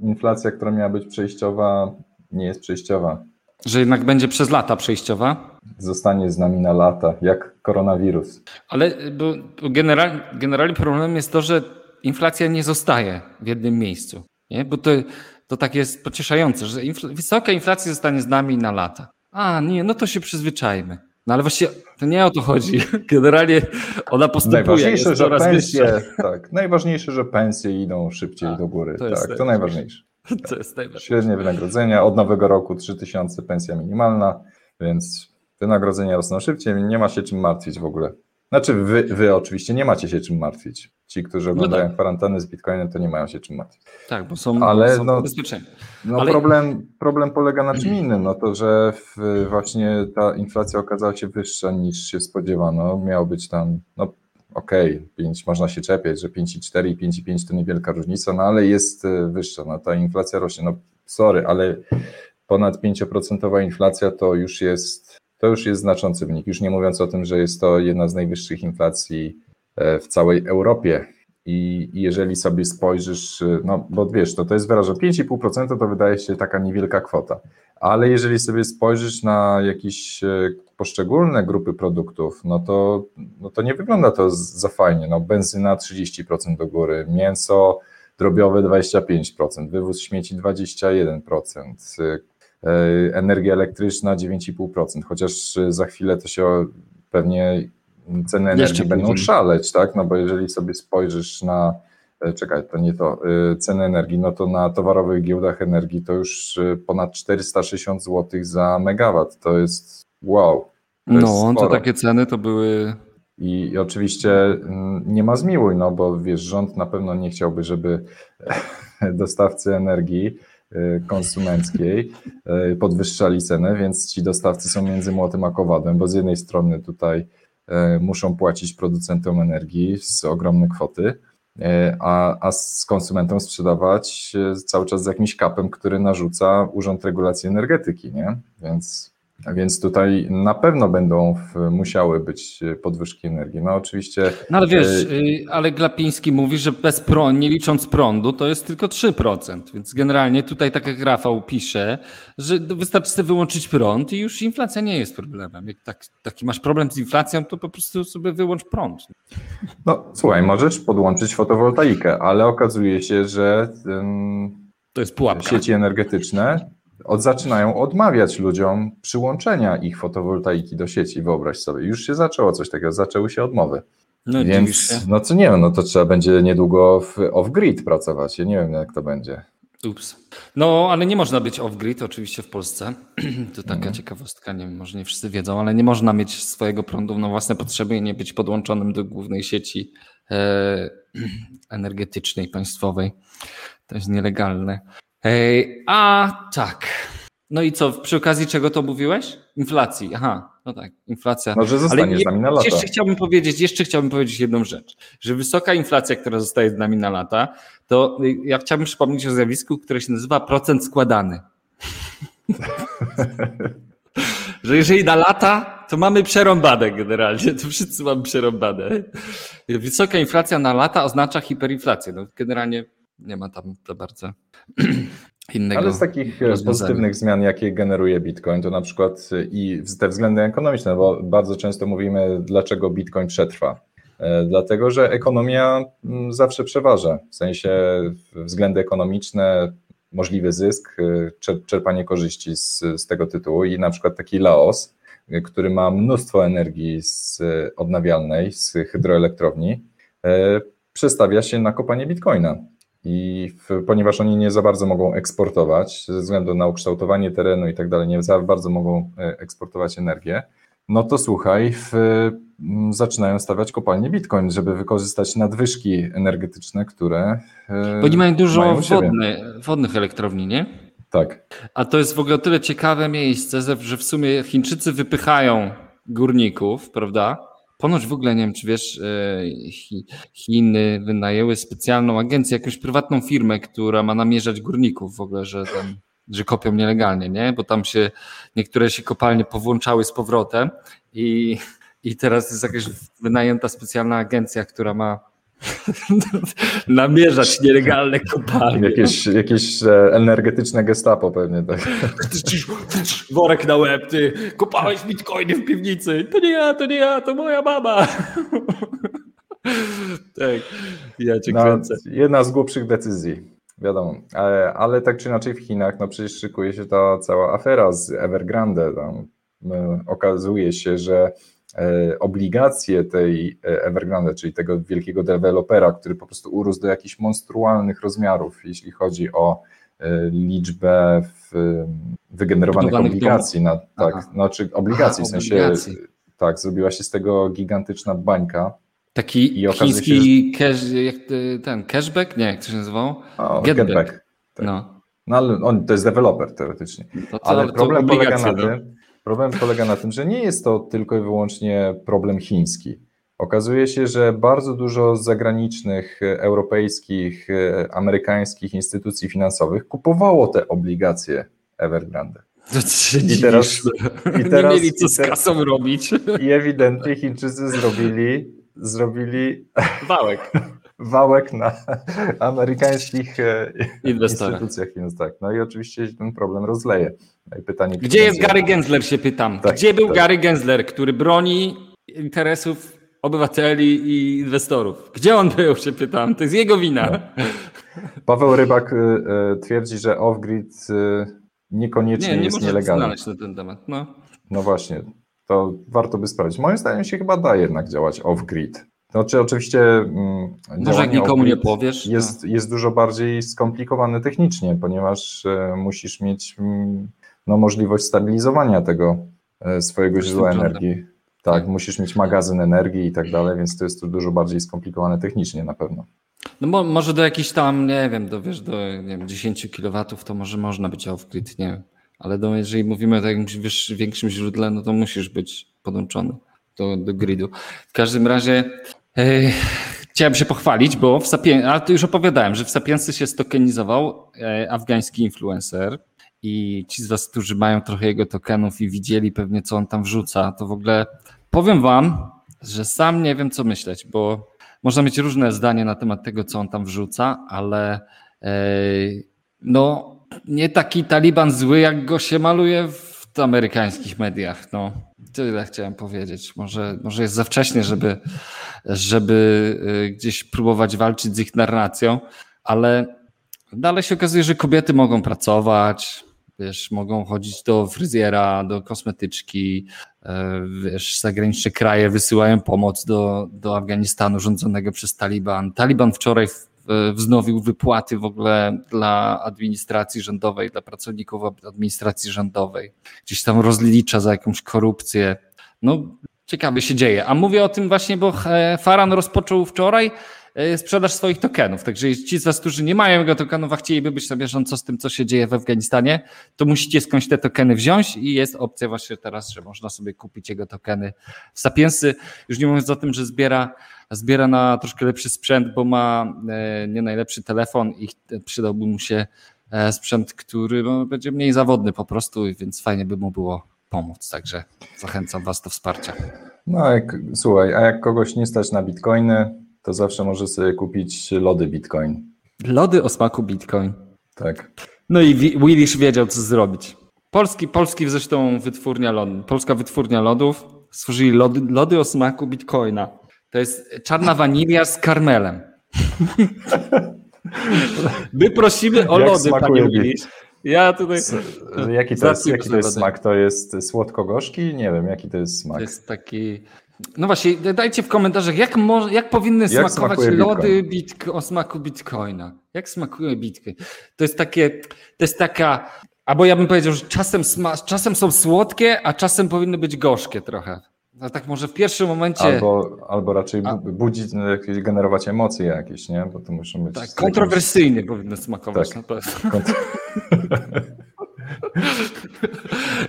y, inflacja, która miała być przejściowa, nie jest przejściowa. Że jednak będzie przez lata przejściowa? Zostanie z nami na lata, jak koronawirus. Ale bo generalnie, generalnie problem jest to, że inflacja nie zostaje w jednym miejscu, nie? bo to, to tak jest pocieszające, że infl wysoka inflacja zostanie z nami na lata. A nie, no to się przyzwyczajmy. No ale właściwie to nie o to chodzi. *laughs* Generalnie ona postępuje. Najważniejsze, że pensje, tak, najważniejsze, że pensje idą szybciej A, do góry. To tak, to najważniejsze. *laughs* To jest. Średnie wynagrodzenia od nowego roku 3000 pensja minimalna, więc wynagrodzenia rosną szybciej, nie ma się czym martwić w ogóle. Znaczy wy, wy oczywiście nie macie się czym martwić. Ci, którzy no oglądają no tak. kwarantanny z Bitcoinem, to nie mają się czym martwić. Tak, bo są, Ale są no. No Ale... problem, problem polega na czym innym, no to, że w, właśnie ta inflacja okazała się wyższa niż się spodziewano. Miało być tam, no okej, okay, można się czepiać, że 5,4 i 5,5 to niewielka różnica, no ale jest e, wyższa, no ta inflacja rośnie, no sorry, ale ponad 5% inflacja to już jest to już jest znaczący wynik. Już nie mówiąc o tym, że jest to jedna z najwyższych inflacji e, w całej Europie. I jeżeli sobie spojrzysz, e, no bo wiesz, to, to jest wyrażone 5,5% to wydaje się taka niewielka kwota, ale jeżeli sobie spojrzysz na jakieś e, poszczególne grupy produktów, no to, no to nie wygląda to za fajnie. No, benzyna 30% do góry, mięso drobiowe 25%, wywóz śmieci 21%, E, energia elektryczna 9,5%, chociaż e, za chwilę to się pewnie ceny energii Jeszcze będą później. szaleć, tak? No bo jeżeli sobie spojrzysz na, e, czekaj, to nie to, ceny energii, no to na towarowych giełdach energii to już ponad 460 zł za megawat. To jest wow. To no, to takie ceny to były. I, I oczywiście mm, nie ma zmiłuj, no bo wiesz, rząd na pewno nie chciałby, żeby *laughs* dostawcy energii Y, konsumenckiej y, podwyższali cenę, więc ci dostawcy są między młotem a kowadłem, bo z jednej strony tutaj y, muszą płacić producentom energii z ogromne kwoty, a, a z konsumentom sprzedawać cały czas z jakimś kapem, który narzuca Urząd Regulacji Energetyki, nie? Więc więc tutaj na pewno będą musiały być podwyżki energii. No oczywiście. No ale wiesz, e, ale Glapiński mówi, że bez prądu, nie licząc prądu, to jest tylko 3%. Więc generalnie tutaj, tak jak Rafał pisze, że wystarczy sobie wyłączyć prąd i już inflacja nie jest problemem. Jak tak, taki masz problem z inflacją, to po prostu sobie wyłącz prąd. No słuchaj, możesz podłączyć fotowoltaikę, ale okazuje się, że. to jest pułapka. Sieci energetyczne od, zaczynają odmawiać ludziom przyłączenia ich fotowoltaiki do sieci, wyobraź sobie. Już się zaczęło coś takiego, zaczęły się odmowy. No, Więc, no co nie wiem, no to trzeba będzie niedługo w off-grid pracować. Ja nie wiem, jak to będzie. Ups. No, ale nie można być off-grid oczywiście w Polsce. *clears throat* To taka mhm. ciekawostka, nie wiem, może nie wszyscy wiedzą, ale nie można mieć swojego prądu na własne potrzeby i nie być podłączonym do głównej sieci e, *clears throat* energetycznej, państwowej. To jest nielegalne. A tak. No i co, przy okazji czego to mówiłeś? Inflacji. Aha, no tak, inflacja. Może zostanie z nami na lata. Jeszcze chciałbym powiedzieć, jeszcze chciałbym powiedzieć jedną rzecz, że wysoka inflacja, która zostaje z nami na lata, to ja chciałbym przypomnieć o zjawisku, które się nazywa procent składany. *laughs* że jeżeli na lata, to mamy przerąbane generalnie, to wszyscy mamy przerąbane. Wysoka inflacja na lata oznacza hiperinflację. No, generalnie nie ma tam za bardzo *clears throat* innego. Ale z takich e, pozytywnych zmian, jakie generuje Bitcoin, to na przykład e, i te względy ekonomiczne, bo bardzo często mówimy, dlaczego Bitcoin przetrwa. E, dlatego, że ekonomia mm, zawsze przeważa, w sensie względy ekonomiczne, możliwy zysk, czerpanie korzyści z, z tego tytułu i na przykład taki Laos, który ma mnóstwo energii z odnawialnej, z hydroelektrowni, przestawia się na kopanie bitcoina. I w, ponieważ oni nie za bardzo mogą eksportować, ze względu na ukształtowanie terenu i tak dalej, nie za bardzo mogą e, eksportować energię, no to słuchaj, w, zaczynają stawiać kopalnie Bitcoin, żeby wykorzystać nadwyżki energetyczne, które. E, Bo oni mają dużo mają wodny, wodnych elektrowni, nie? Tak. A to jest w ogóle tyle ciekawe miejsce, że w sumie Chińczycy wypychają górników, prawda? Ponoć w ogóle, nie wiem czy wiesz, e, Chiny wynajęły specjalną agencję, jakąś prywatną firmę, która ma namierzać górników w ogóle, że tam, że kopią nielegalnie, nie? Bo tam się niektóre się kopalnie powłączały z powrotem i, i teraz jest jakaś wynajęta specjalna agencja, która ma *laughs* namierzać nielegalne kopalnie. Jakieś, jakieś e, energetyczne gestapo pewnie. Tak. *laughs* Worek na łeb, ty kopałeś bitcoiny w piwnicy. To nie ja, to nie ja, to moja mama. *laughs* Tak, ja cię no, kręcę. Jedna z głupszych decyzji, wiadomo. Ale, ale, tak czy inaczej w Chinach, no przecież szykuje się ta cała afera z Evergrande. Tam, okazuje się, że e, obligacje tej e, Evergrande, czyli tego wielkiego dewelopera, który po prostu urósł do jakichś monstrualnych rozmiarów, jeśli chodzi o e, liczbę wygenerowanych obligacji, na, tak, znaczy obligacji, Aha, w sensie obligacji. tak, zrobiła się z tego gigantyczna bańka. Taki I chiński się, cash, jak ten cashback? Nie, jak to się nazywał? O, getback. Tak. No. no ale on to jest deweloper teoretycznie. To, ale problem polega na no. tym, problem polega na tym, że nie jest to tylko i wyłącznie problem chiński. Okazuje się, że bardzo dużo zagranicznych, europejskich, amerykańskich instytucji finansowych kupowało te obligacje Evergrande. I teraz, i teraz, nie mieli co z kasą robić. I ewidentnie Chińczycy zrobili, zrobili wałek. Wałek na *laughs* amerykańskich e, instytucjach Tak. No i oczywiście się ten problem rozleje. No pytanie, Gdzie jest Gary Gensler, się pytam. Tak, Gdzie był tak. Gary Gensler, który broni interesów obywateli i inwestorów? Gdzie on był, się pytam. To jest jego wina. No. Paweł Rybak y, y, twierdzi, że off-grid niekoniecznie nie, nie jest nielegalny. na ten temat. No. no właśnie, to warto by sprawdzić. Moim zdaniem się chyba da jednak działać off-grid. Znaczy oczywiście mm, Może jak nikomu nie powiesz. Jest, no. jest dużo bardziej skomplikowane technicznie, ponieważ e, musisz mieć mm, no, możliwość stabilizowania tego e, swojego źródła energii. Tak, tak, musisz mieć magazyn energii i tak dalej, więc to jest to dużo bardziej skomplikowane technicznie na pewno. No mo, może do jakichś tam, nie wiem, do, wiesz, do nie wiem, 10 kW to może można być off-grid, nie wiem. Ale do, jeżeli mówimy o jakimś większym źródle, no to musisz być podłączony do, do gridu. W każdym razie chciałem się pochwalić, bo w Sapien, ale to już opowiadałem, że w Sapiensy się stokenizował e, afgański influencer i ci z was, którzy mają trochę jego tokenów i widzieli pewnie, co on tam wrzuca, to w ogóle powiem wam, że sam nie wiem, co myśleć, bo można mieć różne zdanie na temat tego, co on tam wrzuca, ale e, no, nie taki Taliban zły, jak go się maluje w amerykańskich mediach. No, tyle chciałem powiedzieć. Może, może jest za wcześnie, żeby, żeby e, gdzieś próbować walczyć z ich narracją, ale dalej się okazuje, że kobiety mogą pracować, wiesz, mogą chodzić do fryzjera, do kosmetyczki, e, wiesz, zagraniczne kraje wysyłają pomoc do, do Afganistanu rządzonego przez Taliban. Taliban wczoraj wznowił wypłaty w ogóle dla administracji rządowej, dla pracowników administracji rządowej. Gdzieś tam rozlicza za jakąś korupcję. No, ciekawie się dzieje. A mówię o tym właśnie, bo Faran rozpoczął wczoraj E, sprzedaż swoich tokenów. Także ci z Was, którzy nie mają jego tokenów, a chcieliby być na bieżąco z tym, co się dzieje w Afganistanie, to musicie skądś te tokeny wziąć i jest opcja właśnie teraz, że można sobie kupić jego tokeny w Sapiensy. Już nie mówiąc o tym, że zbiera, zbiera na troszkę lepszy sprzęt, bo ma e, nie najlepszy telefon i przydałby mu się e, sprzęt, który no, będzie mniej zawodny po prostu, więc fajnie by mu było pomóc. Także zachęcam Was do wsparcia. No, jak, słuchaj, a jak kogoś nie stać na bitcoiny, to zawsze może sobie kupić lody Bitcoin. Lody o smaku Bitcoin. Tak. No i Willish wiedział, co zrobić. Polski, polski zresztą wytwórnia lodów, polska wytwórnia lodów stworzyli lody, lody o smaku Bitcoina. To jest czarna wanilia z karmelem. My prosimy o Jak lody, panie Willish. Ja tutaj. Jaki to jest, jaki to jest smak? To jest słodko-gorzki? Nie wiem, jaki to jest smak. To jest taki no właśnie, dajcie w komentarzach, jak, mo, jak powinny jak smakować lody bitco, o smaku bitcoina. Jak smakuje bitcoin? To jest takie, to jest taka, albo ja bym powiedział, że czasem, sma, czasem są słodkie, a czasem powinny być gorzkie trochę. A tak może w pierwszym momencie. Albo, albo raczej a... budzić, no, generować emocje jakieś, nie? Bo to muszą być. Tak, kontrowersyjnie jakimś... powinny smakować tak. na pewno. Kont... *laughs*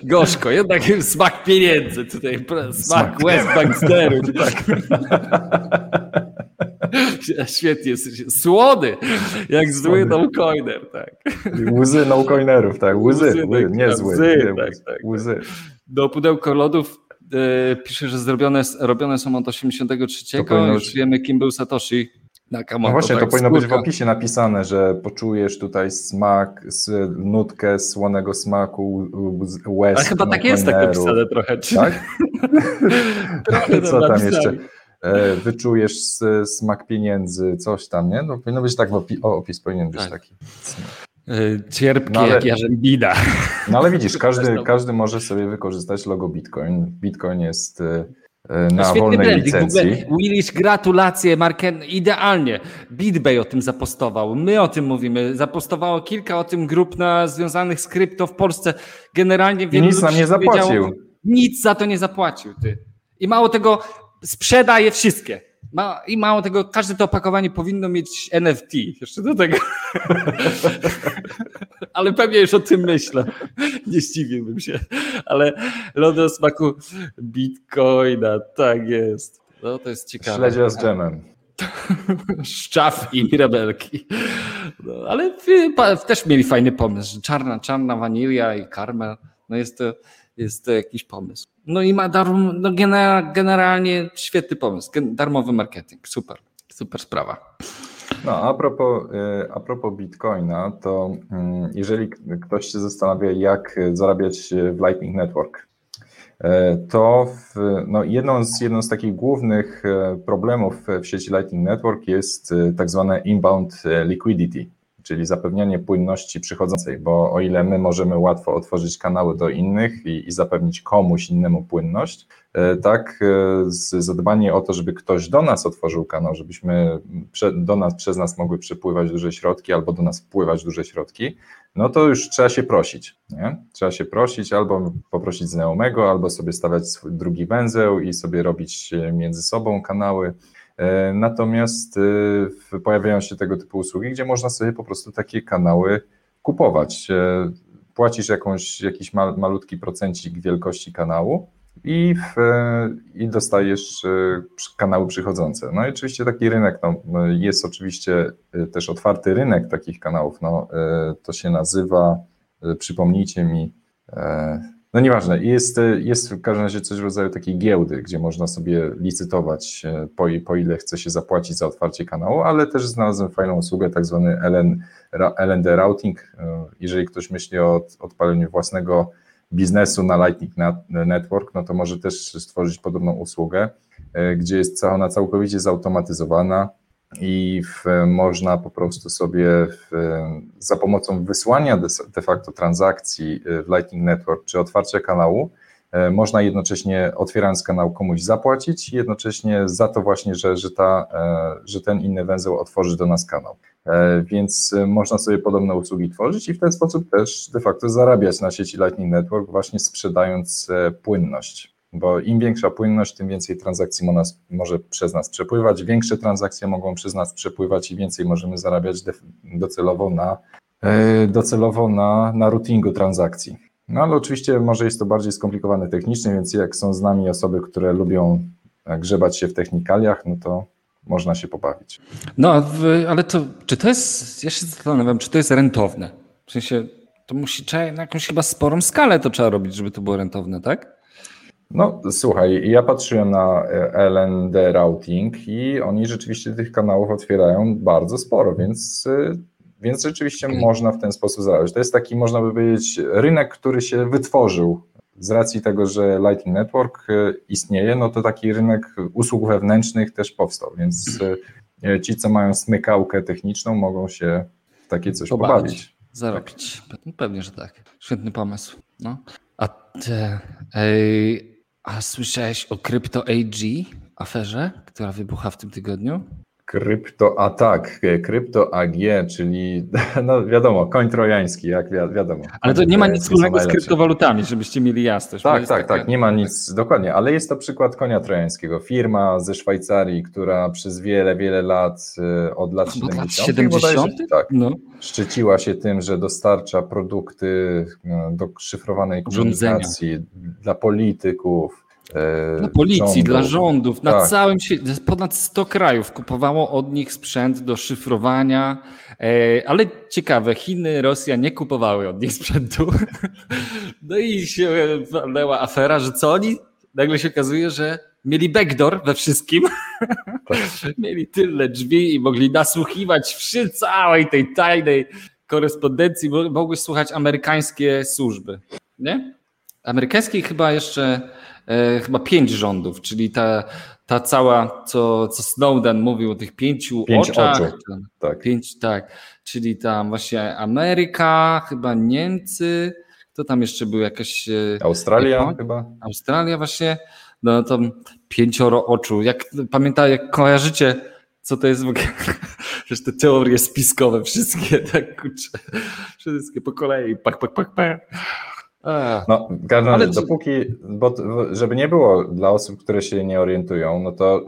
Gorzko, jednak smak pieniędzy tutaj, smak, smak West Banksteru. *laughs* Tak. Świetnie, słody, jak zły no-coiner, tak. Łzy no-coinerów, tak, łzy, łzy tak, nie tak, zły, łzy, tak, tak, łzy. Do pudełko lodów pisze, że zrobione, robione są od 83, już wiemy kim był Satoshi Nakamoto, no właśnie, tak, to powinno skórka. być w opisie napisane, że poczujesz tutaj smak, nutkę słonego smaku łez. Ale chyba tak jest tak napisane trochę. Czy... Tak? *laughs* trochę Co tam jeszcze? e, wyczujesz smak pieniędzy, coś tam, nie? No powinno być tak, o, opis powinien być tak. taki. Cierpkie no, ale, jak jarzębina. No ale widzisz, każdy, każdy może sobie wykorzystać logo Bitcoin. Bitcoin jest E, na Świetny wolnej branding. licencji. Willish, gratulacje, Marken, idealnie. BitBay o tym zapostował, my o tym mówimy. Zapostowało kilka o tym grup na, związanych z krypto w Polsce. Generalnie wielu Nic nam nie zapłacił. Nic za to nie zapłacił, ty. I mało tego, sprzedaje wszystkie. Ma, I mało tego, każde to opakowanie powinno mieć NFT jeszcze do tego. *laughs* Ale pewnie już o tym myślę. Nie zdziwiłbym się. Ale lodo smaku bitcoina, tak jest. No to jest ciekawe. Śledzia z dżemem. *laughs* Szczaw i mirabelki. No, ale też mieli fajny pomysł. Czarna, czarna wanilia i karmel. No jest to, jest jakiś pomysł. No i ma darm, no generalnie świetny pomysł. Darmowy marketing. Super. Super sprawa. No, a propos, y, a propos Bitcoina, to mm, jeżeli ktoś się zastanawia, jak zarabiać w Lightning Network, y, to w, no jedną, z, jedną z takich głównych y, problemów w sieci Lightning Network jest tak zwane inbound liquidity, czyli zapewnianie płynności przychodzącej, bo o ile my możemy łatwo otworzyć kanały do innych i, i zapewnić komuś innemu płynność, e, tak e, zadbanie o to, żeby ktoś do nas otworzył kanał, żebyśmy do nas, przez nas mogły przepływać duże środki albo do nas wpływać duże środki, no to już trzeba się prosić. Nie? Trzeba się prosić albo poprosić znajomego, albo sobie stawiać drugi węzeł i sobie robić między sobą kanały. E, natomiast e, pojawiają się tego typu usługi, gdzie można sobie po prostu takie kanały kupować. E, płacisz jakąś, jakiś mal, malutki procencik wielkości kanału i, w, i dostajesz kanały przychodzące. No i oczywiście taki rynek, no, jest oczywiście też otwarty rynek takich kanałów, no, to się nazywa, przypomnijcie mi, no nieważne, jest, jest w każdym razie coś w rodzaju takiej giełdy, gdzie można sobie licytować e, po, po ile chce się zapłacić za otwarcie kanału, ale też znalazłem fajną usługę, tak zwany LN, LND routing. E, jeżeli ktoś myśli o odpaleniu własnego biznesu na Lightning Network, no to może też stworzyć podobną usługę, e, gdzie jest ona całkowicie zautomatyzowana, i w, można po prostu sobie w, za pomocą wysłania de, de, facto transakcji y, w Lightning Network czy otwarcia kanału, e, można jednocześnie otwierając kanał komuś zapłacić i jednocześnie za to właśnie, że, że, ta, e, że ten inny węzeł otworzy do nas kanał. E, więc można sobie podobne usługi tworzyć i w ten sposób też de facto zarabiać na sieci Lightning Network właśnie sprzedając płynność bo im większa płynność, tym więcej transakcji może przez nas przepływać, większe transakcje mogą przez nas przepływać i więcej możemy zarabiać docelowo na, e, docelowo na, na routingu transakcji. No ale oczywiście może jest to bardziej skomplikowane technicznie, więc jak są z nami osoby, które lubią e, grzebać się w technikaliach, no to można się pobawić. No, ale to, czy to jest, ja się zastanawiam, czy to jest rentowne? W sensie, to musi, trzeba na jakąś chyba sporą skalę to trzeba robić, żeby to było rentowne, tak? No słuchaj, ja patrzyłem na e, LND Routing i oni rzeczywiście tych kanałów otwierają bardzo sporo, więc, e, więc rzeczywiście okay. można w ten sposób zarabiać. To jest taki, można by powiedzieć, rynek, który się wytworzył z racji tego, że Lightning Network e, istnieje, no to taki rynek usług wewnętrznych też powstał, więc ci, co mają smykałkę techniczną, mogą się w takie coś pobawić. pobawić. Zarobić. Pewnie, że tak. Świetny pomysł. No. A te, ej, a słyszałeś o Crypto AG aferze, która wybucha w tym tygodniu? Krypto, a tak, Krypto AG, czyli *laughs* no wiadomo, koń trojański, jak wi wiadomo. Ale to nie ma nic wspólnego z kryptowalutami, żebyście mieli jasność. Tak, tak, tak, nie ma nic, dokładnie, ale jest to przykład konia trojańskiego. Firma ze Szwajcarii, która przez wiele, wiele lat, y, od lat 70. 70? tak, no. szczyciła się tym, że dostarcza produkty do szyfrowanej komunikacji dla polityków, E, dla policji, rządów. dla rządów, na tak. całym świecie, ponad 100 krajów kupowało od nich sprzęt do szyfrowania, e, ale ciekawe, Chiny, Rosja nie kupowały od nich *laughs* sprzętu. No i się walnęła afera, że co oni? Nagle się okazuje, że mieli backdoor we wszystkim. Tak. *laughs* mieli tyle drzwi i mogli nasłuchiwać przy całej tej tajnej korespondencji. Mogły słuchać amerykańskie służby. Nie? Amerykańskiej chyba jeszcze e, chyba pięć rządów, czyli ta, ta cała, co, co Snowden mówił o tych pięciu pięć oczach. Oczu. Tak. Pięć, tak. Czyli tam właśnie Ameryka, chyba Niemcy, to tam jeszcze był jakaś. E, Australia chyba. Australia właśnie. No to pięcioro oczu. Jak pamiętam, jak kojarzycie, co to jest w ogóle. *laughs* Przecież te teorie spiskowe, wszystkie, tak kurczę, wszystkie po kolei, pak, pak, pak, pak. No, Ale... dopóki, bo, żeby nie było dla osób, które się nie orientują, no to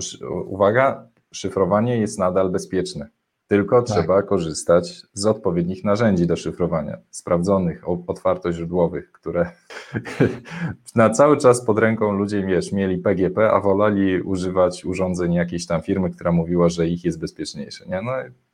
uwaga, szyfrowanie jest nadal bezpieczne. Tylko tak. trzeba korzystać z odpowiednich narzędzi do szyfrowania, sprawdzonych, otwartoźródłowych, które *laughs* na cały czas pod ręką ludzie wiesz, mieli PGP, a wolali używać urządzeń jakiejś tam firmy, która mówiła, że ich jest bezpieczniejsze. Nie? No,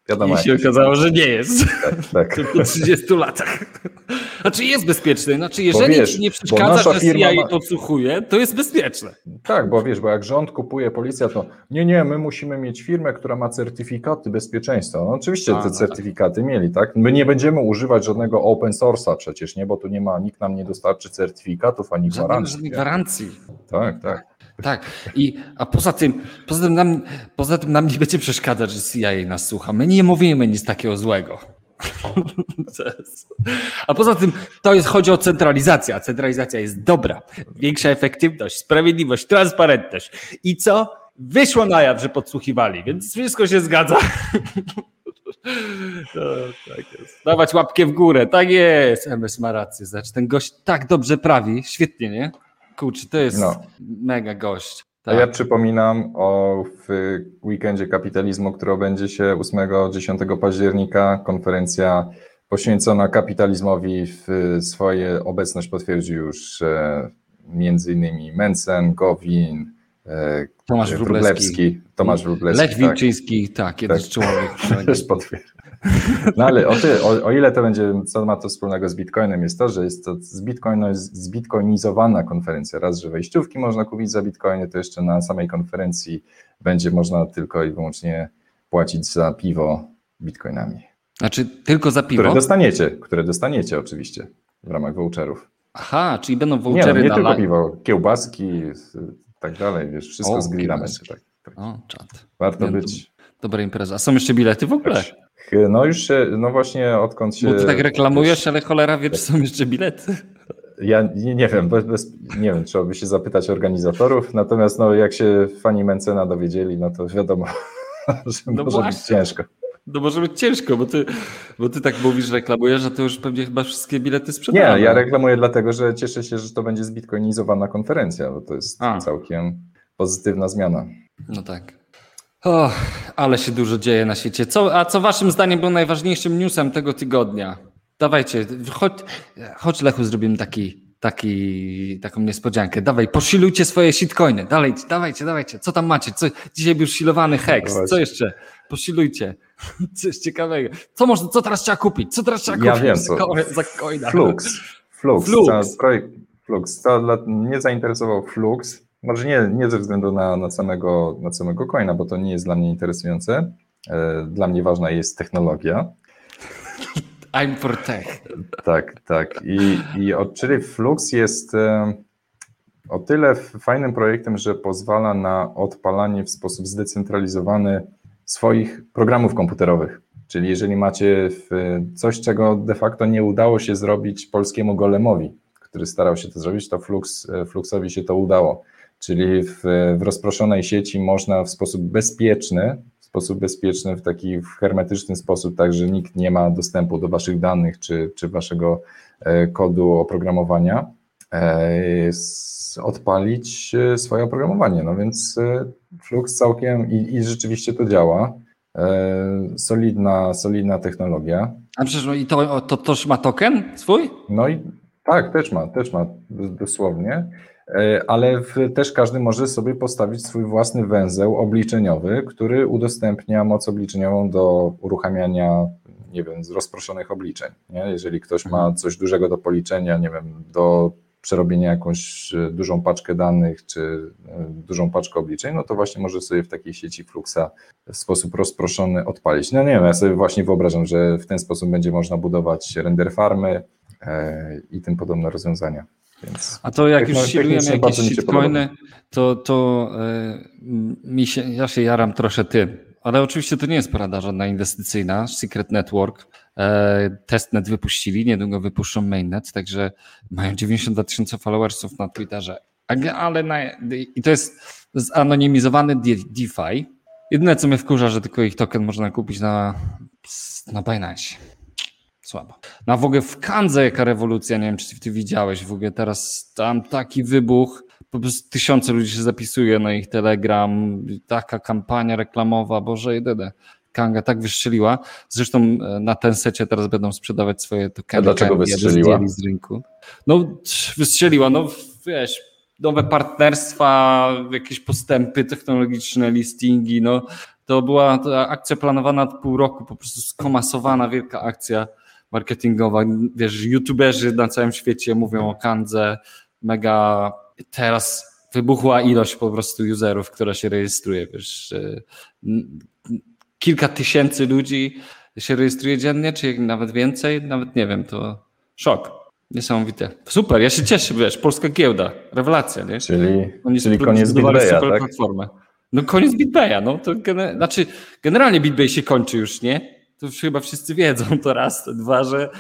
wiadomo, I się okazało, że nie jest. Tak, tak. *laughs* Po 30 latach. *laughs* Znaczy jest bezpieczny. Znaczy, jeżeli wiesz, ci nie przeszkadza, że CIA ma... podsłuchuje, to jest bezpieczne. Tak, bo wiesz, bo jak rząd kupuje policja, to nie, nie, my musimy mieć firmę, która ma certyfikaty bezpieczeństwa. No oczywiście A, te no tak. certyfikaty tak. mieli, tak? My nie będziemy używać żadnego open source'a przecież, nie? Bo tu nie ma, nikt nam nie dostarczy certyfikatów ani gwarancji. Żadnej gwarancji. Tak, tak. Tak. I, a poza tym, poza tym, nam, poza tym nam nie będzie przeszkadzać, że CIA nas słucha. My nie mówimy nic takiego złego. *laughs* A poza tym to jest, chodzi o centralizację, a centralizacja jest dobra. Większa efektywność, sprawiedliwość, transparentność. I co? Wyszło na jaw, że podsłuchiwali, więc wszystko się zgadza. *laughs* No, tak jest. Dawać łapkę w górę, tak jest. MS ma rację. Znaczy, ten gość tak dobrze prawi, świetnie, nie? Kurczę, to jest no. mega gość. Tak. A ja przypominam o w weekendzie kapitalizmu, który będzie się 8-10 października. Konferencja poświęcona kapitalizmowi. W swoje obecność potwierdził już e, między innymi Mencen, Gowin, e, Tomasz Wróblewski, Tomasz Wróblewski. Lech tak. Wilczyński, tak, jeden tak. człowiek. *laughs* Też potwierdza. *laughs* No ale o, ty, o, o, ile to będzie, co ma to wspólnego z Bitcoinem, jest to, że jest to zbitcoinizowana konferencja. Raz, że wejściówki można kupić za Bitcoiny, to jeszcze na samej konferencji będzie można tylko i wyłącznie płacić za piwo Bitcoinami. Znaczy tylko za piwo? Które dostaniecie, które dostaniecie oczywiście w ramach voucherów. Aha, czyli będą vouchery nie, no, nie tylko piwo, kiełbaski, tak dalej, wiesz, wszystko o, z grillami. Tak, tak. O, czad. Warto być. Dobra impreza. A są jeszcze bilety w ogóle? Też. No już się, no właśnie odkąd się... Bo ty tak reklamujesz, ale cholera wie, czy są jeszcze bilety. Ja nie, nie wiem, bez, bez, nie wiem, trzeba by się zapytać organizatorów, natomiast no, jak się fani Mencena dowiedzieli, no to wiadomo, *laughs* że no może właśnie. być ciężko. No może być ciężko, bo ty, bo ty tak mówisz, reklamujesz, że to już pewnie chyba wszystkie bilety sprzedane. Nie, ja reklamuję dlatego, że cieszę się, że to będzie zbitcoinizowana konferencja, bo to jest A. całkiem pozytywna zmiana. No tak. O, ale się dużo dzieje na świecie. Co, a co waszym zdaniem był najważniejszym newsem tego tygodnia? Dawajcie, chodź, chodź Lechu, zrobimy taki, taki, taką niespodziankę. Dawaj, posilujcie swoje shitcoiny. Dalej, dawajcie, dawajcie. Co tam macie? Co, dzisiaj był silowany hex. Co jeszcze? Posilujcie. *laughs* Coś ciekawego. Co można, co teraz trzeba kupić? Co teraz trzeba kupić? Ja wiem, co. Za coina. Flux. Flux. Flux. Projekt Flux. To dla, mnie zainteresował Flux może nie, nie ze względu na, na, samego, na samego coina, bo to nie jest dla mnie interesujące. E, dla mnie ważna jest technologia. I'm for tech. Tak, tak. I, i od, czyli Flux jest e, o tyle fajnym projektem, że pozwala na odpalanie w sposób zdecentralizowany swoich programów komputerowych. Czyli jeżeli macie coś, czego de facto nie udało się zrobić polskiemu golemowi, który starał się to zrobić, to Flux, e, Fluxowi się to udało. Czyli w, w rozproszonej sieci można w sposób bezpieczny, w sposób bezpieczny, w taki hermetyczny sposób, tak że nikt nie ma dostępu do waszych danych czy, czy waszego e, kodu oprogramowania, e, odpalić e, swoje oprogramowanie. No więc Flux całkiem i, i rzeczywiście to działa. Solidna, solidna technologia. A przecież no i to, to też ma token swój? No i tak, też ma, też ma dosłownie. E, ale w, też każdy może sobie postawić swój własny węzeł obliczeniowy, który udostępnia moc obliczeniową do uruchamiania, nie wiem, rozproszonych obliczeń. Nie? Jeżeli ktoś ma mhm. coś dużego do policzenia, nie wiem, do przerobienia jakąś e, dużą paczkę danych czy e, dużą paczkę obliczeń, no to właśnie może sobie w takiej sieci Fluxa w sposób rozproszony odpalić. No nie wiem, ja sobie właśnie wyobrażam, że w ten sposób będzie można budować render farmy i tym podobne rozwiązania. Więc A to jak już silujemy jakieś shitcoiny, to, to yy, mi się, ja się jaram trochę tym. Ale oczywiście to nie jest porada żadna inwestycyjna. Secret Network, e, testnet wypuścili, niedługo wypuszczą mainnet, także mają 92 tysiące followersów na Twitterze. Ale na, i to jest zanonimizowany DeFi. Jedyne co mnie wkurza, że tylko ich token można kupić na, na Binance. Słabo. No w ogóle w Kandze jaka rewolucja, nie wiem czy ty widziałeś, w ogóle teraz tam taki wybuch, po prostu tysiące ludzi się zapisuje na ich Telegram, taka kampania reklamowa, boże jedyne. Kanga tak wystrzeliła. Zresztą e, na ten secie teraz będą sprzedawać swoje tokeny. A dlaczego wystrzeliła? Z rynku. No wystrzeliła, no wiesz, nowe partnerstwa, jakieś postępy technologiczne, listingi, no to była to akcja planowana od pół roku, po prostu skomasowana wielka akcja marketingowa. Wiesz, youtuberzy na całym świecie mówią o Kandze, mega teraz wybuchła ilość po prostu userów, która się rejestruje. Wiesz, kilka tysięcy ludzi się rejestruje dziennie, czy nawet więcej, nawet nie wiem, to szok. Niesamowite. Super, ja się cieszę, wiesz, polska giełda, rewelacja, nie? Czyli, Oni czyli koniec BitBaya, tak? platformę. No koniec BitBaya, no to gener znaczy generalnie BitBay się kończy już, nie? To już chyba wszyscy wiedzą to raz, to dwa, że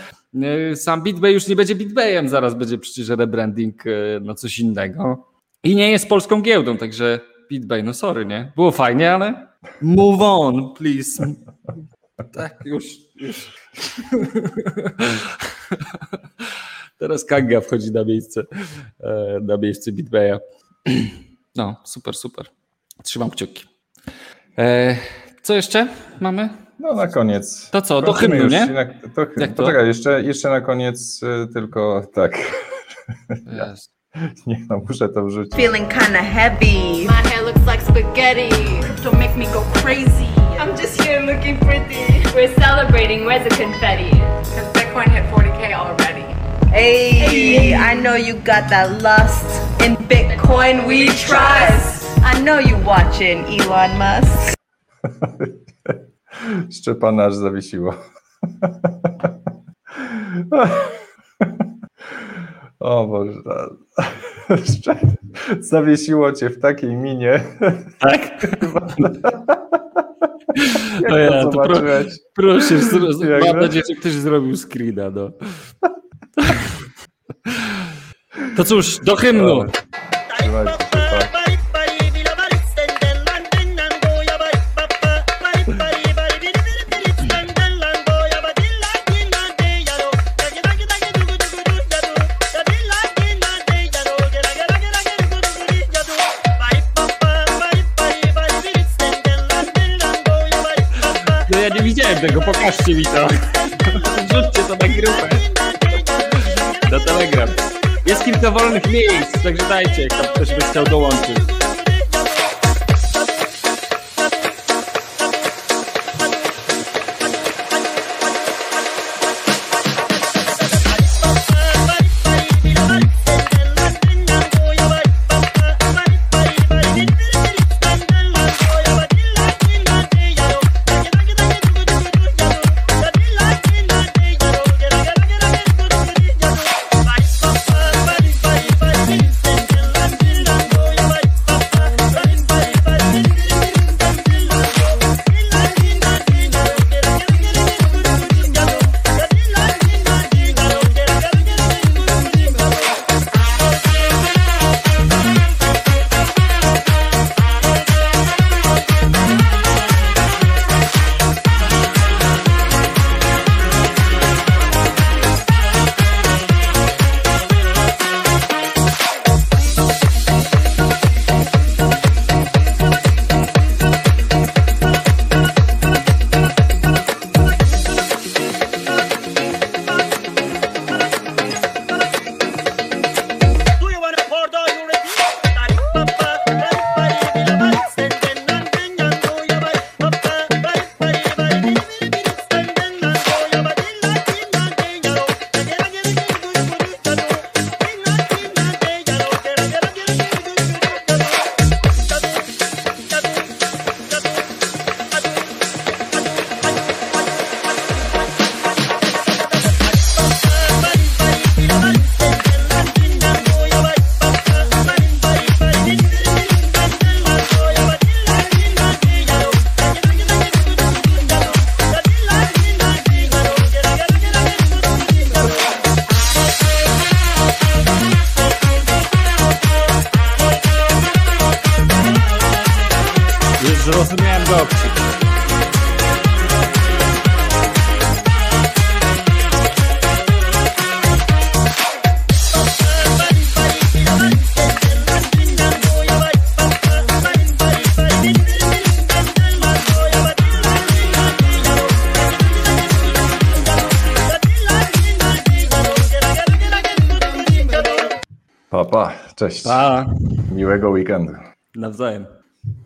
e, sam BitBay już nie będzie BitBayem, zaraz będzie przecież rebranding e, na coś innego. I nie jest polską giełdą, także BitBay, no sorry, nie? Było fajnie, ale move on, please. Tak, już, już. Teraz Kanga wchodzi na miejsce, e, na miejsce BitBaya. No, super, super. Trzymam kciuki. Co jeszcze mamy? No na koniec. To co, do hymnu, nie? Na, to, Jak to? Poczekaj, jeszcze, jeszcze na koniec y, tylko tak. *laughs* Yes. *laughs* Nie no, muszę to wrzucić. Feeling kinda heavy. My hair looks like spaghetti. Crypto make me go crazy. I'm just here looking pretty. We're celebrating, where's the confetti? Cause Bitcoin hit 40k already. Hey, hey, I know you got that lust. In Bitcoin we trust. I know you watching, Elon Musk. *laughs* Szczepana aż zawiesiło. O Boże. Zawiesiło cię w takiej minie. Tak? no ja, to pro, proszę, mam nadzieję, że ktoś zrobił screena. No. To cóż, do hymnu. Trzymajcie. Tego, pokażcie mi to. Wrzućcie to na grupę. Do Telegram. Jest kilka wolnych miejsc, także dajcie, jak ktoś by chciał dołączyć. sein.